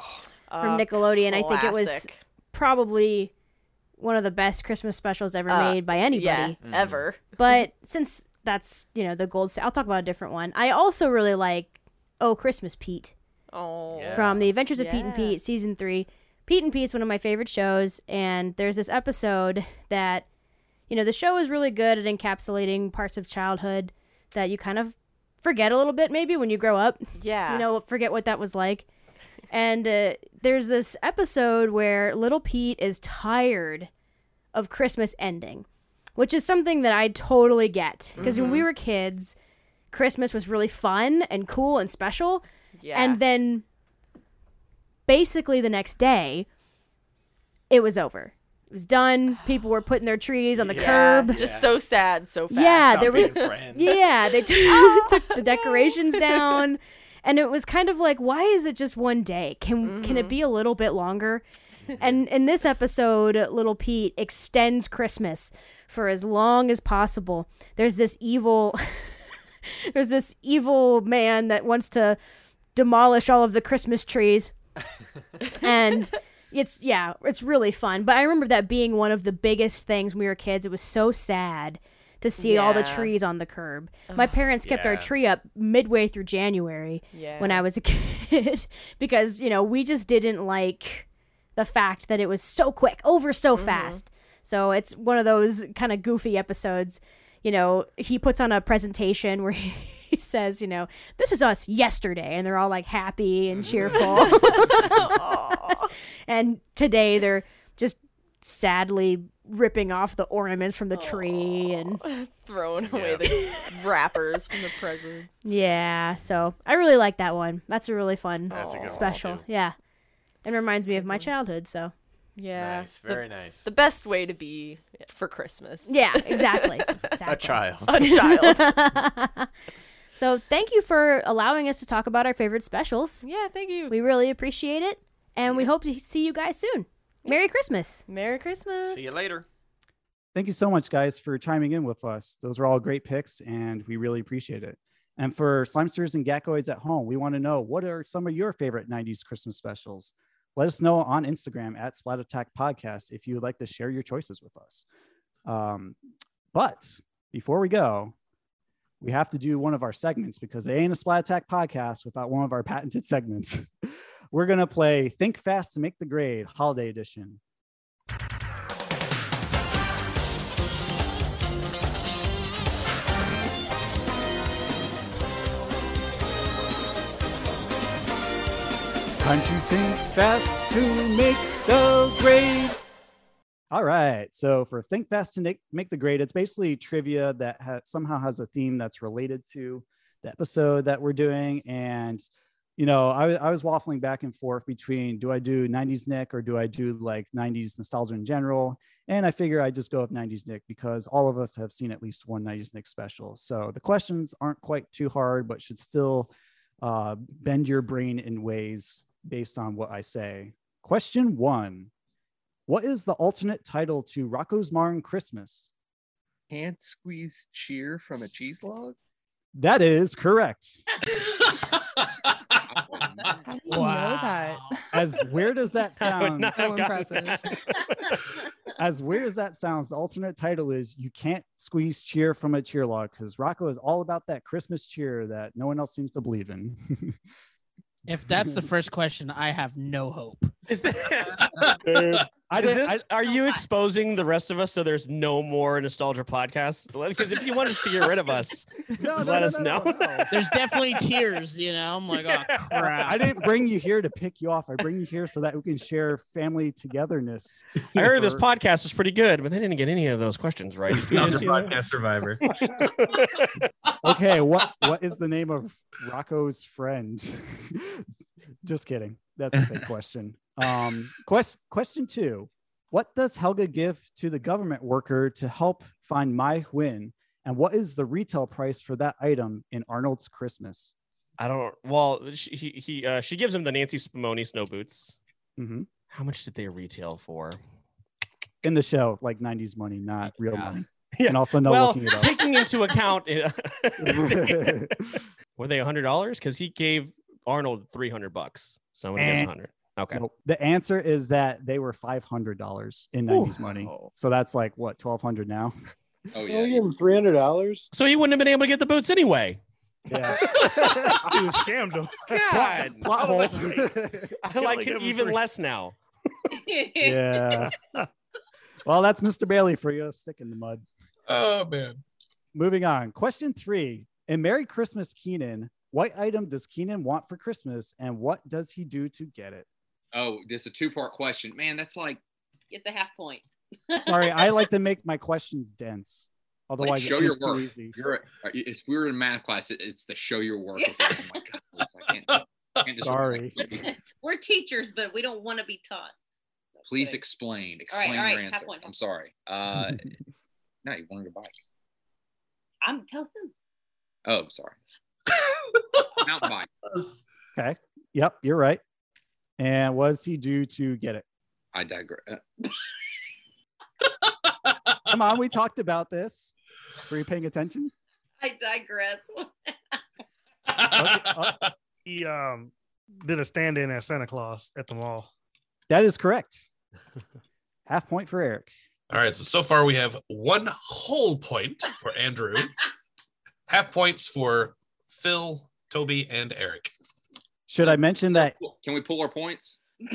Uh, Nickelodeon. I think it was probably one of the best Christmas specials ever Uh, made by anybody. Yeah, ever. But since that's, you know, the gold sta- I'll talk about a different one. I also really like Oh Christmas Pete Oh. from The Adventures of Pete and Pete season 3. Pete and Pete's one of my favorite shows and there's this episode that you know, the show is really good at encapsulating parts of childhood that you kind of forget a little bit maybe when you grow up. Yeah. You know, forget what that was like. And uh, there's this episode where little Pete is tired of Christmas ending, which is something that I totally get. Because when we Mhm. were kids, Christmas was really fun and cool and special. Yeah. And then basically the next day, it was over. It was done. People were putting their trees on the Yeah, curb. Just so sad, so fast. Yeah, Stop they were. Yeah, they took, [LAUGHS] [LAUGHS] took the decorations down, and it was kind of like, why is it just one day? Can can it mm-hmm. be a little bit longer? and in this episode, little Pete extends Christmas for as long as possible. There's this evil, [LAUGHS] there's this evil man that wants to demolish all of the Christmas trees, and it's yeah, it's really fun. But I remember that being one of the biggest things when we were kids. It was so sad to see all the trees on the curb. My parents kept our tree up midway through January when I was a [LAUGHS] kid because, you know, we just didn't like the fact that it was so quick, over so mm-hmm. fast. So it's one of those kind of goofy episodes. You know, he puts on a presentation where he, [LAUGHS] he says, you know, this is us yesterday. And they're all like happy and mm-hmm. cheerful. [LAUGHS] [LAUGHS] and today they're just sadly ripping off the ornaments from the tree and Throwing away the wrappers from the presents. yeah so i really like that one that's a really fun That's a good one, special too. yeah it reminds me of my childhood so Yeah. Nice, the- very nice. The best way to be for Christmas. yeah exactly, exactly. A child. A child. So thank you for allowing us to talk about our favorite specials yeah, thank you. we really appreciate it and we hope to see you guys soon merry christmas Merry Christmas. See you later. Thank you so much, guys, for chiming in with us. Those were all great picks, and we really appreciate it. And for Slimesters and Geckoids at home, we want to know what are some of your favorite 90s Christmas specials? Let us know on Instagram at Splat Attack Podcast if you would like to share your choices with us. Um, but before we go, we have to do one of our segments because it ain't a Splat Attack podcast without one of our patented segments. [LAUGHS] We're going to play Think Fast to Make the Grade Holiday Edition. Time to think fast to make the grade. All right. So for Think Fast to make, the grade, it's basically trivia that ha- somehow has a theme that's related to the episode that we're doing. And, you know, I, I was waffling back and forth between do I do 90s Nick or do I do like 90s nostalgia in general? And I figure I just go with 90s Nick because all of us have seen at least one 90s Nick special. So the questions aren't quite too hard, but should still uh, bend your brain in ways based on what I say. Question one What is the alternate title to Rocko's Modern Christmas? Can't squeeze cheer from a cheese log. That is correct. How do you know that? As weird as that [LAUGHS] sounds, So impressive. that. [LAUGHS] [LAUGHS] as weird as that sounds, the alternate title is You Can't Squeeze Cheer from a Cheer Log because Rocko is all about that Christmas cheer that no one else seems to believe in. If that's the first question, I have no hope. Is that, Dude, I is didn't- this- are you exposing the rest of us so there's no more nostalgia podcasts? Because if you want us to get rid of us, [LAUGHS] No, no, let no, us no, know. no, no. There's definitely tears, you know. I'm like, oh [LAUGHS] crap. I didn't bring you here to pick you off. I bring you here so that we can share family togetherness. I heard this podcast is pretty good, but they didn't get any of those questions right. Did you Nostalgia podcast survivor. [LAUGHS] okay, what what is the name of Rocko's friend? Just kidding. That's a big question. Um, quest, question two: What does Helga give to the government worker to help find Mai Hyunh? And what is the retail price for that item in Arnold's Christmas? I don't. Well, she he, he uh, she gives him the Nancy Spumoni snow boots. Mhm. How much did they retail for? In the show, like '90s money, not real Yeah. money. [LAUGHS] Yeah. And also no well, looking it up. taking into account, [LAUGHS] [LAUGHS] were they a hundred dollars? Because he gave Arnold three hundred bucks. So I'm gonna Eh. a hundred. Okay. Nope. The answer is that they were five hundred dollars in '90s money. So that's like what twelve hundred now. [LAUGHS] Oh You only gave him three hundred dollars. So he wouldn't have been able to get the boots anyway. Yeah. [LAUGHS] He was scammed him. [LAUGHS] God, Plot I, hole. was like, I like him even three. less now. yeah. Well, that's Mr. Bailey for you. Stick in the mud. Oh man. Moving on. Question three. In Merry Christmas, Kenan, what item does Kenan want for Christmas and what does he do to get it? Oh, this is a two part question. Man, that's like, Get the half point. [LAUGHS] Sorry, I like to make my questions dense. like Otherwise, show it your work. Easy. You're a- if we were in math class, it, it's the show your work. Okay, oh my God, I can't, I can't [LAUGHS] just Sorry. [LAUGHS] We're teachers, but we don't want to be taught. Please explain. Explain all right, your answer. I'm sorry. Uh, no, you wanted a bike. I'm telling them. Oh, I'm sorry. Mountain bike. Okay. Yep, you're right. And what does he do to get it? I digress. Uh, [LAUGHS] Come on, we talked about this. Were you paying attention? I digress. [LAUGHS] He um did a stand-in as Santa Claus at the mall. That is correct. Half point for Eric. All right, so so far we have one whole point for Andrew, [LAUGHS] half points for Phil, Toby, and Eric. Should I mention that? Can we pull our points? [LAUGHS] [LAUGHS]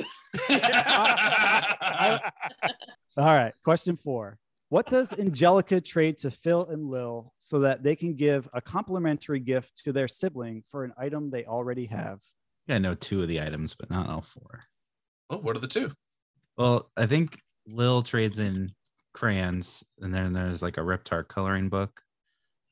All right. Question four. What does Angelica trade to Phil and Lil so that they can give a complimentary gift to their sibling for an item they already have? Yeah, I know two of the items, but not all four. Oh, what are the two? Well, I think Lil trades in crayons, and then there's like a Reptar coloring book,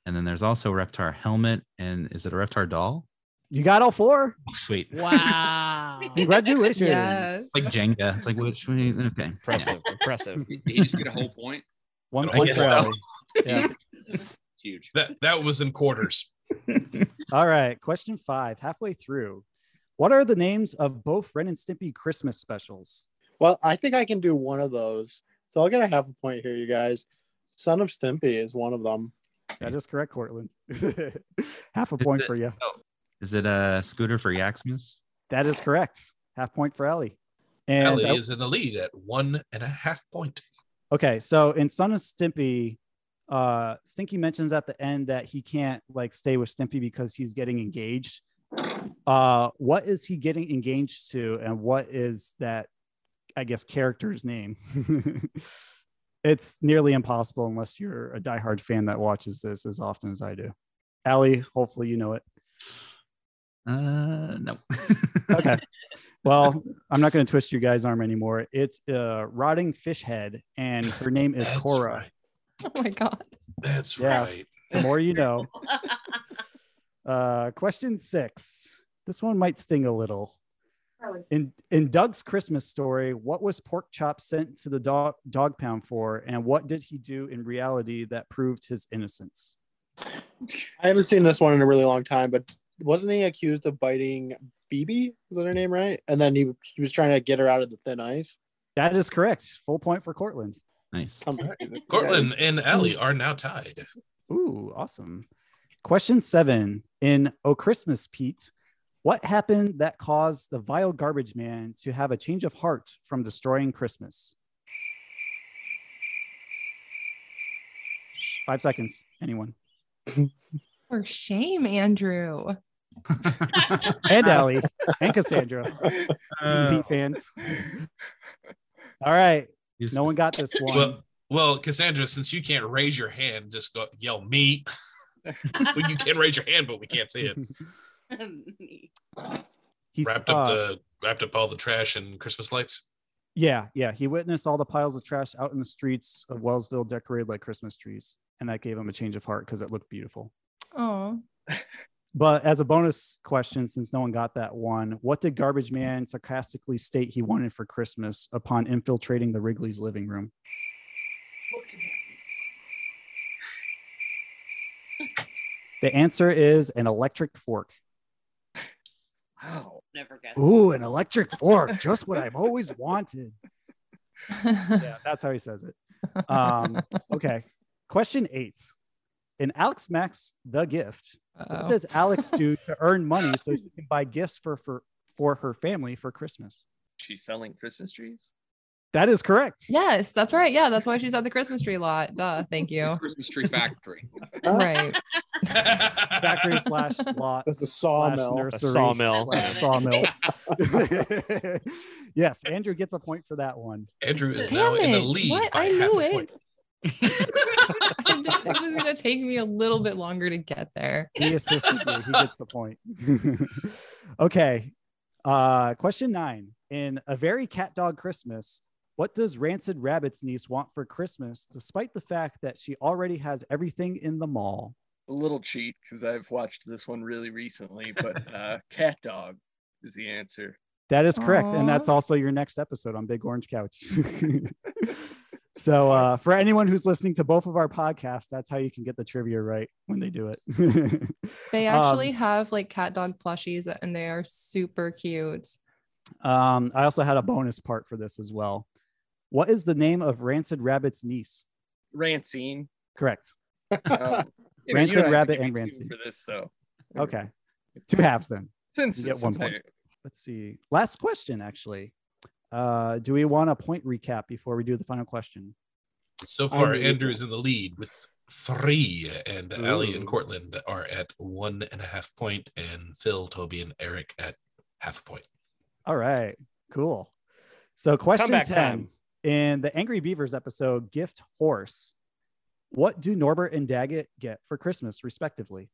and then there's also a Reptar helmet, and is it a Reptar doll? You got all four? Oh, sweet. Wow. [LAUGHS] Congratulations. Yes. Like Jenga. It's like which one? Okay. Impressive. Impressive. Did he just get a whole point? One I point so. [LAUGHS] Yeah. Huge. That that was in quarters. [LAUGHS] All right. Question five. Halfway through. What are the names of both Ren and Stimpy Christmas specials? Well, I think I can do one of those. So I'll get a half a point here, you guys. Son of Stimpy is one of them. That is correct, Cortland. Half a point for you. Is it a scooter for Yaksmas? That is correct. Half point for Ellie. And Ellie is in the lead at one and a half point. Okay, so in Son of Stimpy, uh, Stinky mentions at the end that he can't like stay with Stimpy because he's getting engaged. Uh, what is he getting engaged to, and what is that? I guess character's name. [LAUGHS] it's nearly impossible unless you're a diehard fan that watches this as often as I do. Allie, hopefully you know it. Uh, no. Okay. [LAUGHS] Well, I'm not going to twist your guys' arm anymore. It's a rotting fish head, and her name is Cora. Oh my god. That's Yeah. right. The more you know. [LAUGHS] Uh, question six. This one might sting a little. In in Doug's Christmas story, what was Pork Chop sent to the dog dog pound for, and what did he do in reality that proved his innocence? I haven't seen this one in a really long time, but wasn't he accused of biting Phoebe? Was her name right? And then he, he was trying to get her out of the thin ice. That is correct. Full point for Cortland. Nice. Cortland and Allie are now tied. Ooh, awesome. Question seven. In Oh Christmas, Pete, what happened that caused the vile garbage man to have a change of heart from destroying Christmas? Five seconds. Anyone? For shame, Andrew. [LAUGHS] And Allie and Cassandra. Uh, Pete fans. All right. No one got this one. Well, well, Cassandra, since you can't raise your hand, just go yell me. [LAUGHS] well, you can raise your hand, but we can't see it. [LAUGHS] He's, wrapped up uh, the wrapped up all the trash and Christmas lights. Yeah, yeah. He witnessed all the piles of trash out in the streets of Wellsville decorated like Christmas trees. And that gave him a change of heart because it looked beautiful. Oh. But as a bonus question, since no one got that one, what did Garbage Man sarcastically state he wanted for Christmas upon infiltrating the Wrigley's living room? The answer is an electric fork. Oh, Never guess. Ooh, an electric fork. Just what I've always wanted. [LAUGHS] yeah, that's how he says it. Um, okay. Question eight. In Alex Mack's The Gift, Uh-oh. what does Alex [LAUGHS] do to earn money so she can buy gifts for, for, for her family for Christmas? She's selling Christmas trees. That is correct. Yes, that's right. Yeah, that's why she's at the Christmas tree lot. Duh. [LAUGHS] Thank you. Christmas tree factory. [LAUGHS] right. Factory slash lot. That's the slash sawmill. nursery sawmill. sawmill. yes, Andrew gets a point for that one. Andrew is Damn now in the lead What? by I half knew a it. Point. I just- it was going to take me a little bit longer to get there. He assisted you. He gets the point. [LAUGHS] okay. Uh, question nine. In A Very Cat Dog Christmas, what does Rancid Rabbit's niece want for Christmas, despite the fact that she already has everything in the mall? A little cheat because I've watched this one really recently, but [LAUGHS] uh, cat dog is the answer. That is correct. And that's also your next episode on Big Orange Couch. [LAUGHS] so, uh, for anyone who's listening to both of our podcasts, that's how you can get the trivia right when they do it. [LAUGHS] They Um, actually have like cat dog plushies and they are super cute. Um, I also had a bonus part for this as well. What is the name of Rancid Rabbit's niece? Rancine. Correct. Um, [LAUGHS] you know, Rancid don't have to Rabbit and two Rancid. for this though. Okay. Two halves then. [LAUGHS] Since You get since one point. I- Let's see. Last question, actually. Uh, do we want a point recap before we do the final question? So far, I'm- Andrew is in the lead with three, and Allie and Ooh. Cortland are at one and a half point, and Phil, Toby, and Eric at half a point. All right. Cool. So, question Comeback 10 time. in the Angry Beavers episode, Gift Horse, what do Norbert and Daggett get for Christmas, respectively?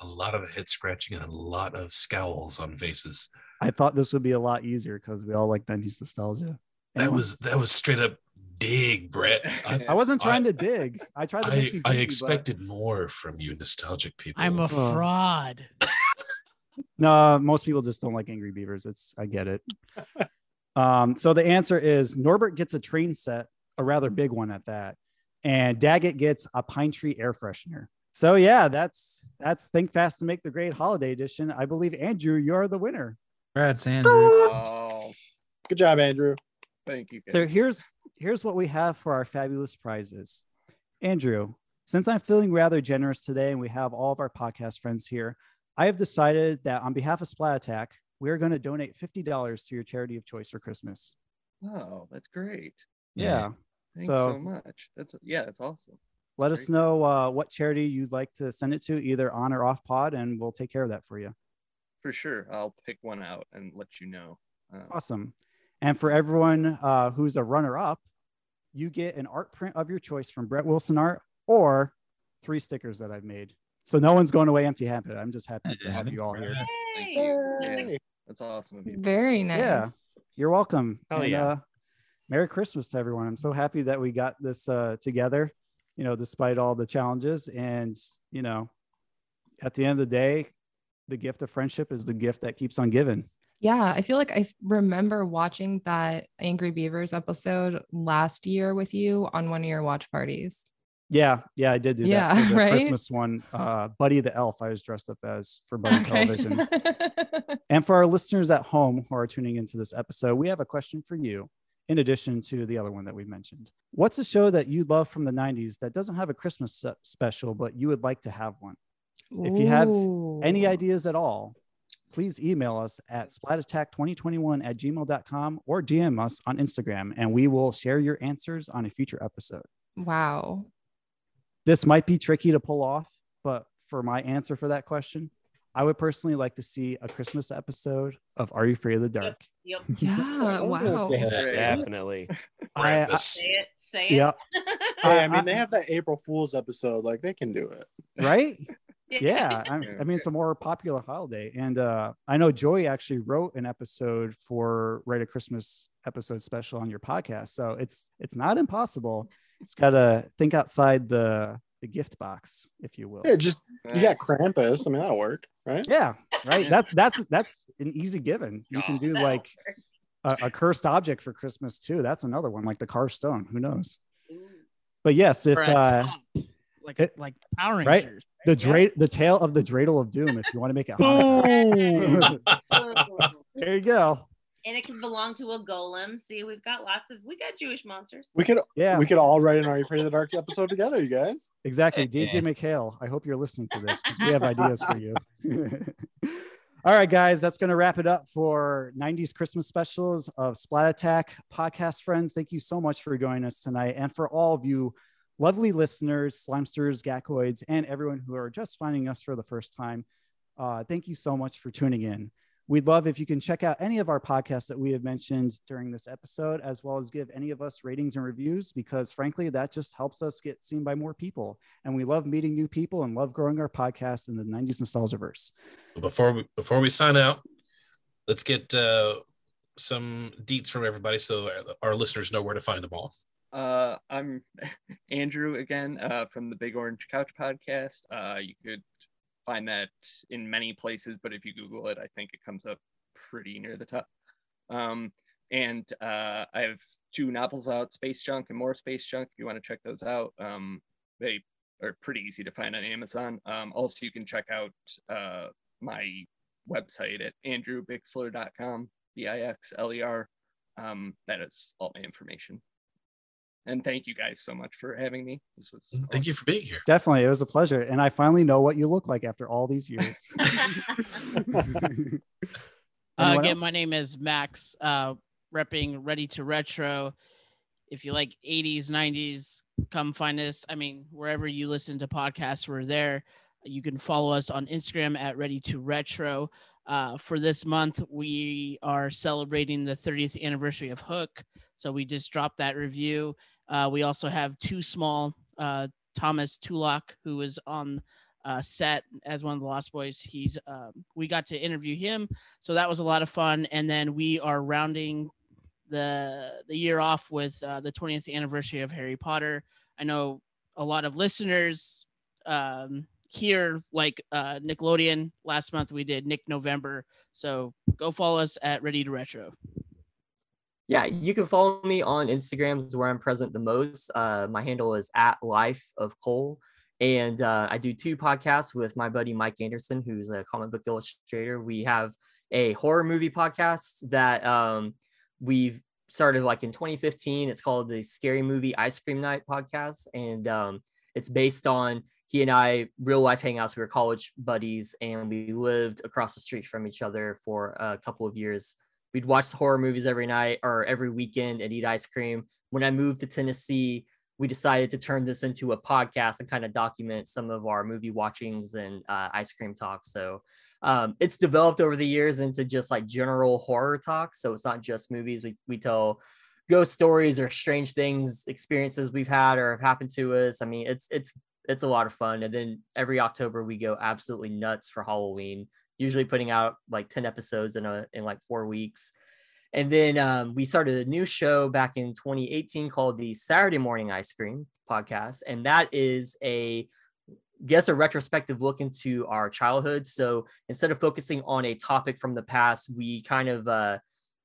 A lot of head scratching and a lot of scowls on faces. I thought this would be a lot easier because we all like 90s nostalgia. That was that was straight up dig, Brett. I, I wasn't trying to dig. I tried to make I, things I easy, but- expected more from you, nostalgic people. I'm a fraud. [LAUGHS] No, most people just don't like Angry Beavers. It's I get it. [LAUGHS] um, so the answer is Norbert gets a train set, a rather big one at that, and Daggett gets a pine tree air freshener. So yeah, that's that's Think Fast to Make the Great Holiday Edition. I believe Andrew, you're the winner. Congrats, Andrew. Oh, Good job, Andrew. thank you. So here's here's what we have for our fabulous prizes. Andrew, since I'm feeling rather generous today and we have all of our podcast friends here, I have decided that on behalf of Splat Attack, we're going to donate $50 to your charity of choice for Christmas. Oh, that's great. Yeah. Thanks So- so, much. That's yeah, that's awesome. Let us know uh, what charity you'd like to send it to, either on or off pod, and we'll take care of that for you. For sure. I'll pick one out and let you know. Uh, Awesome. And for everyone uh, who's a runner up, you get an art print of your choice from Brett Wilson Art or three stickers that I've made. So no one's going away empty handed. I'm just happy to have you all here. Yay! Yay. That's awesome of you. Very nice. Yeah, you're welcome. Hell And, yeah. Uh, Merry Christmas to everyone. I'm so happy that we got this uh, together, you know, despite all the challenges. And, you know, at the end of the day, the gift of friendship is the gift that keeps on giving. Yeah, I feel like I remember watching that Angry Beavers episode last year with you on one of your watch parties. Yeah, yeah, I did do Yeah, that [LAUGHS] right? Christmas one. Uh, Buddy the Elf, I was dressed up as for Buddy Okay. Television. [LAUGHS] and for our listeners at home who are tuning into this episode, we have a question for you. In addition to the other one that we mentioned, what's a show that you love from the '90s that doesn't have a Christmas special, but you would like to have one? If you have any ideas at all, please email us at splatattack2021 at gmail.com or DM us on Instagram, and we will share your answers on a future episode. Wow. This might be tricky to pull off, but for my answer for that question, I would personally like to see a Christmas episode of Are You Afraid of the Dark? Yep. [LAUGHS] Yeah. Oh, wow. Definitely. I, I, Say it. Say it. yeah, [LAUGHS] Hey, I mean, they have that April Fool's episode. Like, they can do it. right? Yeah [LAUGHS] I, I mean it's a more popular holiday and uh i know joey actually wrote an episode for write a christmas episode special on your podcast so it's it's not impossible. It's gotta think outside the the gift box if you will. Yeah, just you got Krampus. I mean, that'll work, right? yeah right that [LAUGHS] that's that's an easy given. You can do like a, a cursed object for christmas too that's another one like the car stone who knows? But yes if uh top, like like Power right. Rangers. The dra- the tale of the dreidel of doom if you want to make it Hanukkah. [LAUGHS] [LAUGHS] there you go And it can belong to a golem. See, we've got lots of we got Jewish monsters. We could, Yeah. we could all write an Are You Afraid of the Dark episode together, you guys. Exactly. DJ MacHale, I hope you're listening to this because we have ideas for you. [LAUGHS] All right, guys, that's going to wrap it up for 90s Christmas specials of Splat Attack podcast friends. Thank you so much for joining us tonight. And for all of you lovely listeners, slimesters, gakoids, and everyone who are just finding us for the first time, uh, thank you so much for tuning in. We'd love if you can check out any of our podcasts that we have mentioned during this episode, as well as give any of us ratings and reviews, because frankly, that just helps us get seen by more people. And we love meeting new people and love growing our podcast in the 90s nostalgia verse. Before we before we sign out, let's get uh, some deets from everybody so our listeners know where to find them all. Uh, I'm [LAUGHS] Andrew again uh, from the Big Orange Couch podcast. Uh, you could find that in many places, but if you Google it, I think it comes up pretty near the top. Um, and uh, I have two novels out, Space Junk and More Space Junk. If you want to check those out, um, they are pretty easy to find on Amazon. Um, also, you can check out uh, my website at andrewbixler.com, B I X L E R. Um, that is all my information. And thank you guys so much for having me. This was Thank you for being here. Definitely. It was a pleasure. And I finally know what you look like after all these years. [LAUGHS] [LAUGHS] Uh, again, else? my name is Max, uh, repping Ready to Retro. If you like 80s, 90s, come find us. I mean, wherever you listen to podcasts, we're there. You can follow us on Instagram at Ready to Retro. Uh, for this month, we are celebrating the 30th anniversary of Hook. So we just dropped that review. Uh, we also have Too Small uh, Thomas Tulak, who was on uh, set as one of the Lost Boys. He's um, we got to interview him, so that was a lot of fun. And then we are rounding the the year off with uh, the 20th anniversary of Harry Potter. I know a lot of listeners um, here, like uh, Nickelodeon. Last month we did Nick November, so go follow us at Ready to Retro. Yeah, you can follow me on Instagram is where I'm present the most. Uh, my handle is at Life of Cole. And uh, I do two podcasts with my buddy Mike Anderson, who's a comic book illustrator. We have a horror movie podcast that um, we've started like in 2015. It's called the Scary Movie Ice Cream Night podcast. And um, it's based on he and I, real life hangouts. We were college buddies and we lived across the street from each other for a couple of years we'd watch horror movies every night or every weekend and eat ice cream. When I moved to Tennessee, we decided to turn this into a podcast and kind of document some of our movie watchings and uh, ice cream talks. So um, it's developed over the years into just like general horror talks. So it's not just movies. We we tell ghost stories or strange things, experiences we've had or have happened to us. I mean, it's it's it's a lot of fun. And then every October we go absolutely nuts for Halloween. Usually putting out like 10 episodes in a in like four weeks. And then um, we started a new show back in 2018 called the Saturday Morning Ice Cream podcast. And that is a guess a retrospective look into our childhood. So instead of focusing on a topic from the past, we kind of uh,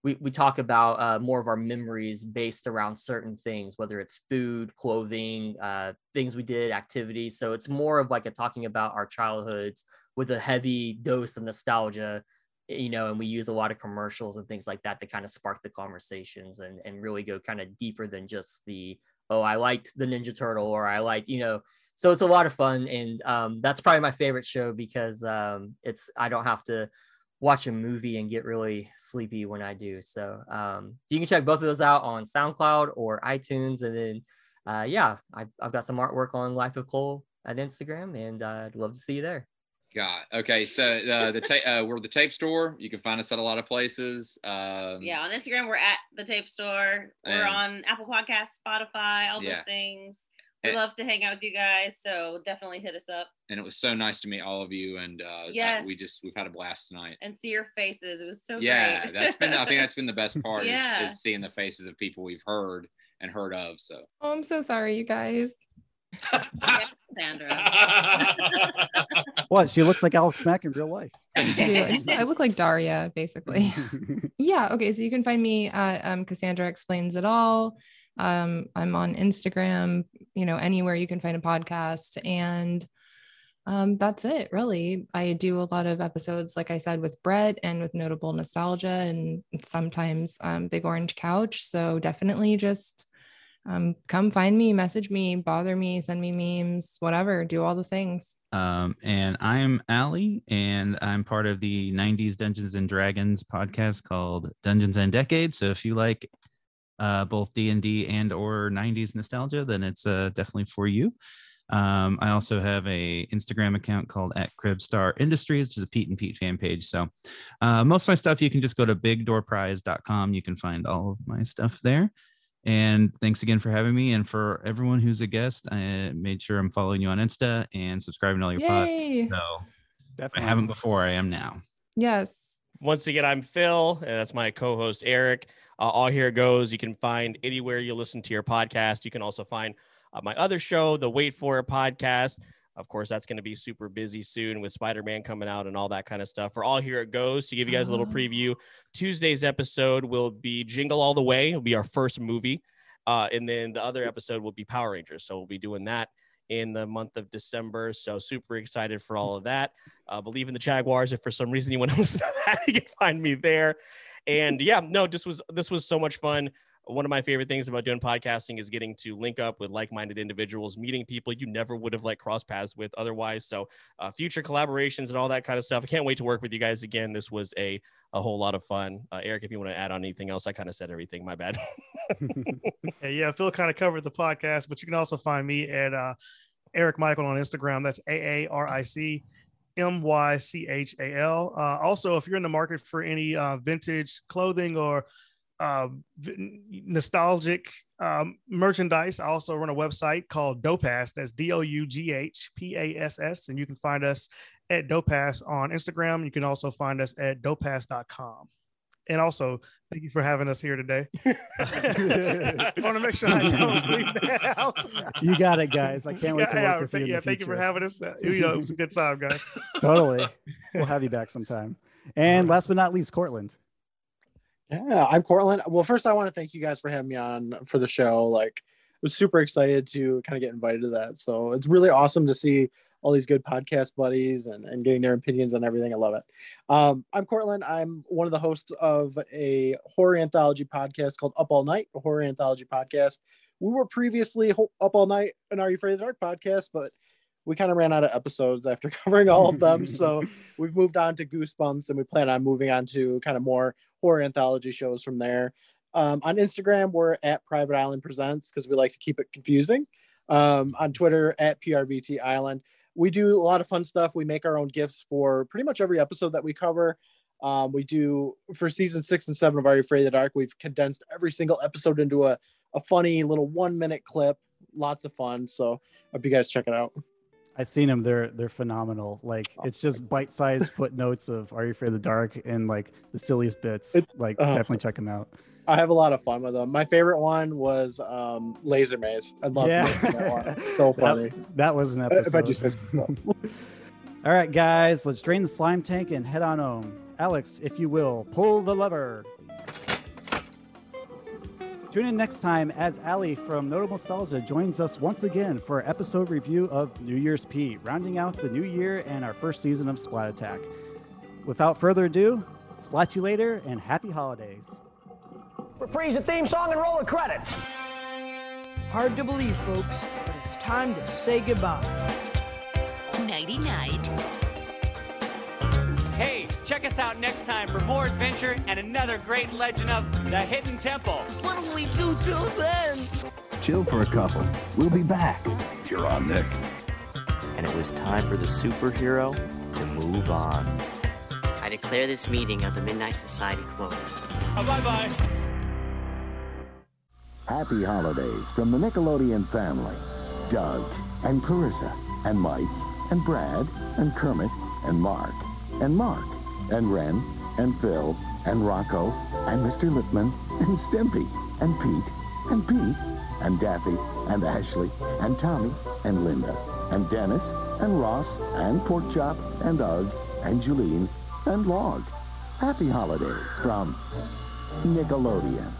we, we talk about uh, more of our memories based around certain things, whether it's food, clothing, uh, things we did, activities. So it's more of like a talking about our childhoods with a heavy dose of nostalgia, you know, and we use a lot of commercials and things like that to kind of spark the conversations and, and really go kind of deeper than just the, oh, I liked the Ninja Turtle or I like, you know, so it's a lot of fun. And um, that's probably my favorite show because um, it's, I don't have to, watch a movie and get really sleepy when I do. So um, you can check both of those out on SoundCloud or iTunes. And then, uh, yeah, I, I've got some artwork on Life of Cole at Instagram, and uh, I'd love to see you there. Got okay. So uh, the tape, uh, we're the tape store. You can find us at a lot of places. Um, yeah, on Instagram we're at the Tape Store. We're on Apple Podcasts, Spotify, all those Yeah. things. We And- love to hang out with you guys, so definitely hit us up and it was so nice to meet all of you. And uh, Yes. we just we've had a blast tonight. and see your faces. It was so yeah, great. that's been I think that's been the best [LAUGHS] part Yeah. is, is seeing the faces of people we've heard and heard of. So Oh, I'm so sorry, you guys. Sandra. [LAUGHS] What? She looks like Alex Mack in real life. [LAUGHS] I. I, just, I look like Daria, basically. yeah. Okay. So you can find me at um, Cassandra Explains It All. Um, I'm on Instagram, you know, anywhere you can find a podcast. And um, that's it, really. I do a lot of episodes, like I said, with Brett and with Notable Nostalgia and sometimes um, Big Orange Couch. So definitely just um, come find me, message me, bother me, send me memes, whatever, do all the things. Um, and I'm Allie, and I'm part of the 90s Dungeons and Dragons podcast called Dungeons and Decades. So if you like uh, both D&D and or 90s nostalgia, then it's uh, definitely for you. Um, I also have a Instagram account called at Krebstar Industries, which is a Pete and Pete fan page. So uh, most of my stuff, you can just go to bigdoorprize.com. You can find all of my stuff there. And thanks again for having me. And for everyone who's a guest, I made sure I'm following you on Insta and subscribing to all your Yay. pods. So if I haven't before, I am now. Yes. Once again, I'm Phil, and that's my co-host Aaric. Uh, all here it goes. You can find anywhere you listen to your podcast. You can also find uh, my other show, the Wait For It podcast. Of course, that's going to be super busy soon with Spider-Man coming out and all that kind of stuff. For all here it goes, to give you guys a little Oh. preview, Tuesday's episode will be Jingle All the Way. It'll be our first movie, uh, and then the other episode will be Power Rangers. So we'll be doing that in the month of December. So super excited for all of that. Uh, believe in the Jaguars. If for some reason you want to [LAUGHS] listen to that, you can find me there. And yeah, no, this was this was so much fun. One of my favorite things about doing podcasting is getting to link up with like-minded individuals, meeting people you never would have like crossed paths with otherwise. So uh, future collaborations and all that kind of stuff. I can't wait to work with you guys again. This was a a whole lot of fun. Uh, Aaric, if you want to add on anything else, I kind of said everything. My bad. [LAUGHS] [LAUGHS] Yeah, yeah, Phil kind of covered the podcast, but you can also find me at uh, Aaric Mychal on Instagram. That's A A R I C M Y C H A L. Uh, also, if you're in the market for any uh, vintage clothing or uh, nostalgic um, merchandise, I also run a website called Doughpass. That's D O U G H P A S S. And you can find us at Doughpass on Instagram. You can also find us at doughpass.com. And also, thank you for having us here today. [LAUGHS] I want to make sure I don't leave that out. You got it, guys. I can't wait to work yeah, with thank, you. In yeah, the thank you for having us. Uh, You know, it was a good time, guys. [LAUGHS] totally. We'll have you back sometime. And last but not least, Cortland. Yeah, I'm Cortland. Well, first I want to thank you guys for having me on for the show. Like, I was super excited to kind of get invited to that. So it's really awesome to see all these good podcast buddies and, and getting their opinions on everything. I love it. Um, I'm Cortland. I'm one of the hosts of a horror anthology podcast called Up All Night, a horror anthology podcast. We were previously Ho- Up All Night and Are You Afraid of the Dark podcast, but we kind of ran out of episodes after [LAUGHS] covering all of them. so [LAUGHS] we've moved on to Goosebumps and we plan on moving on to kind of more horror anthology shows from there. Um, on Instagram, we're at Private Island Presents because we like to keep it confusing. Um, on Twitter, at PRVT Island. We do a lot of fun stuff. We make our own gifts for pretty much every episode that we cover. Um, we do for season six and seven of Are You Afraid of the Dark? We've condensed every single episode into a, a funny little one minute clip. Lots of fun. So, I hope you guys check it out. I've seen them. They're they're phenomenal. Like it's just bite-sized footnotes of Are You Afraid of the Dark and like the silliest bits. like oh. definitely check them out. I have a lot of fun with them. My favorite one was um, Laser Maze. I love Yeah. [LAUGHS] that one. So funny. That, was an episode. bet you said [LAUGHS] All right, guys, let's drain the slime tank and head on home. Alex, if you will, pull the lever. Tune in next time as Ali from Notable Nostalgia joins us once again for our episode review of New Year's Pete, rounding out the new year and our first season of Splat Attack. Without further ado, splat you later and happy holidays. Reprise the theme song and roll the credits. Hard to believe, folks, but it's time to say goodbye. Nighty night. Hey, check us out next time for more adventure and another great legend of the Hidden Temple. What'll we do till then? Chill for a couple. We'll be back. You're on, Nick. And it was time for the superhero to move on. I declare this meeting of the Midnight Society closed. bye bye. Happy holidays from the Nickelodeon family. Doug and Clarissa and Mike and Brad and Kermit and Mark and Mark and Ren and Phil and Rocko and Mr. Lipman and Stimpy and Pete and Pete and Daffy and Ashley and Tommy and Linda and Dennis and Ross and Porkchop and Ugg and Julene and Log. Happy holidays from Nickelodeon.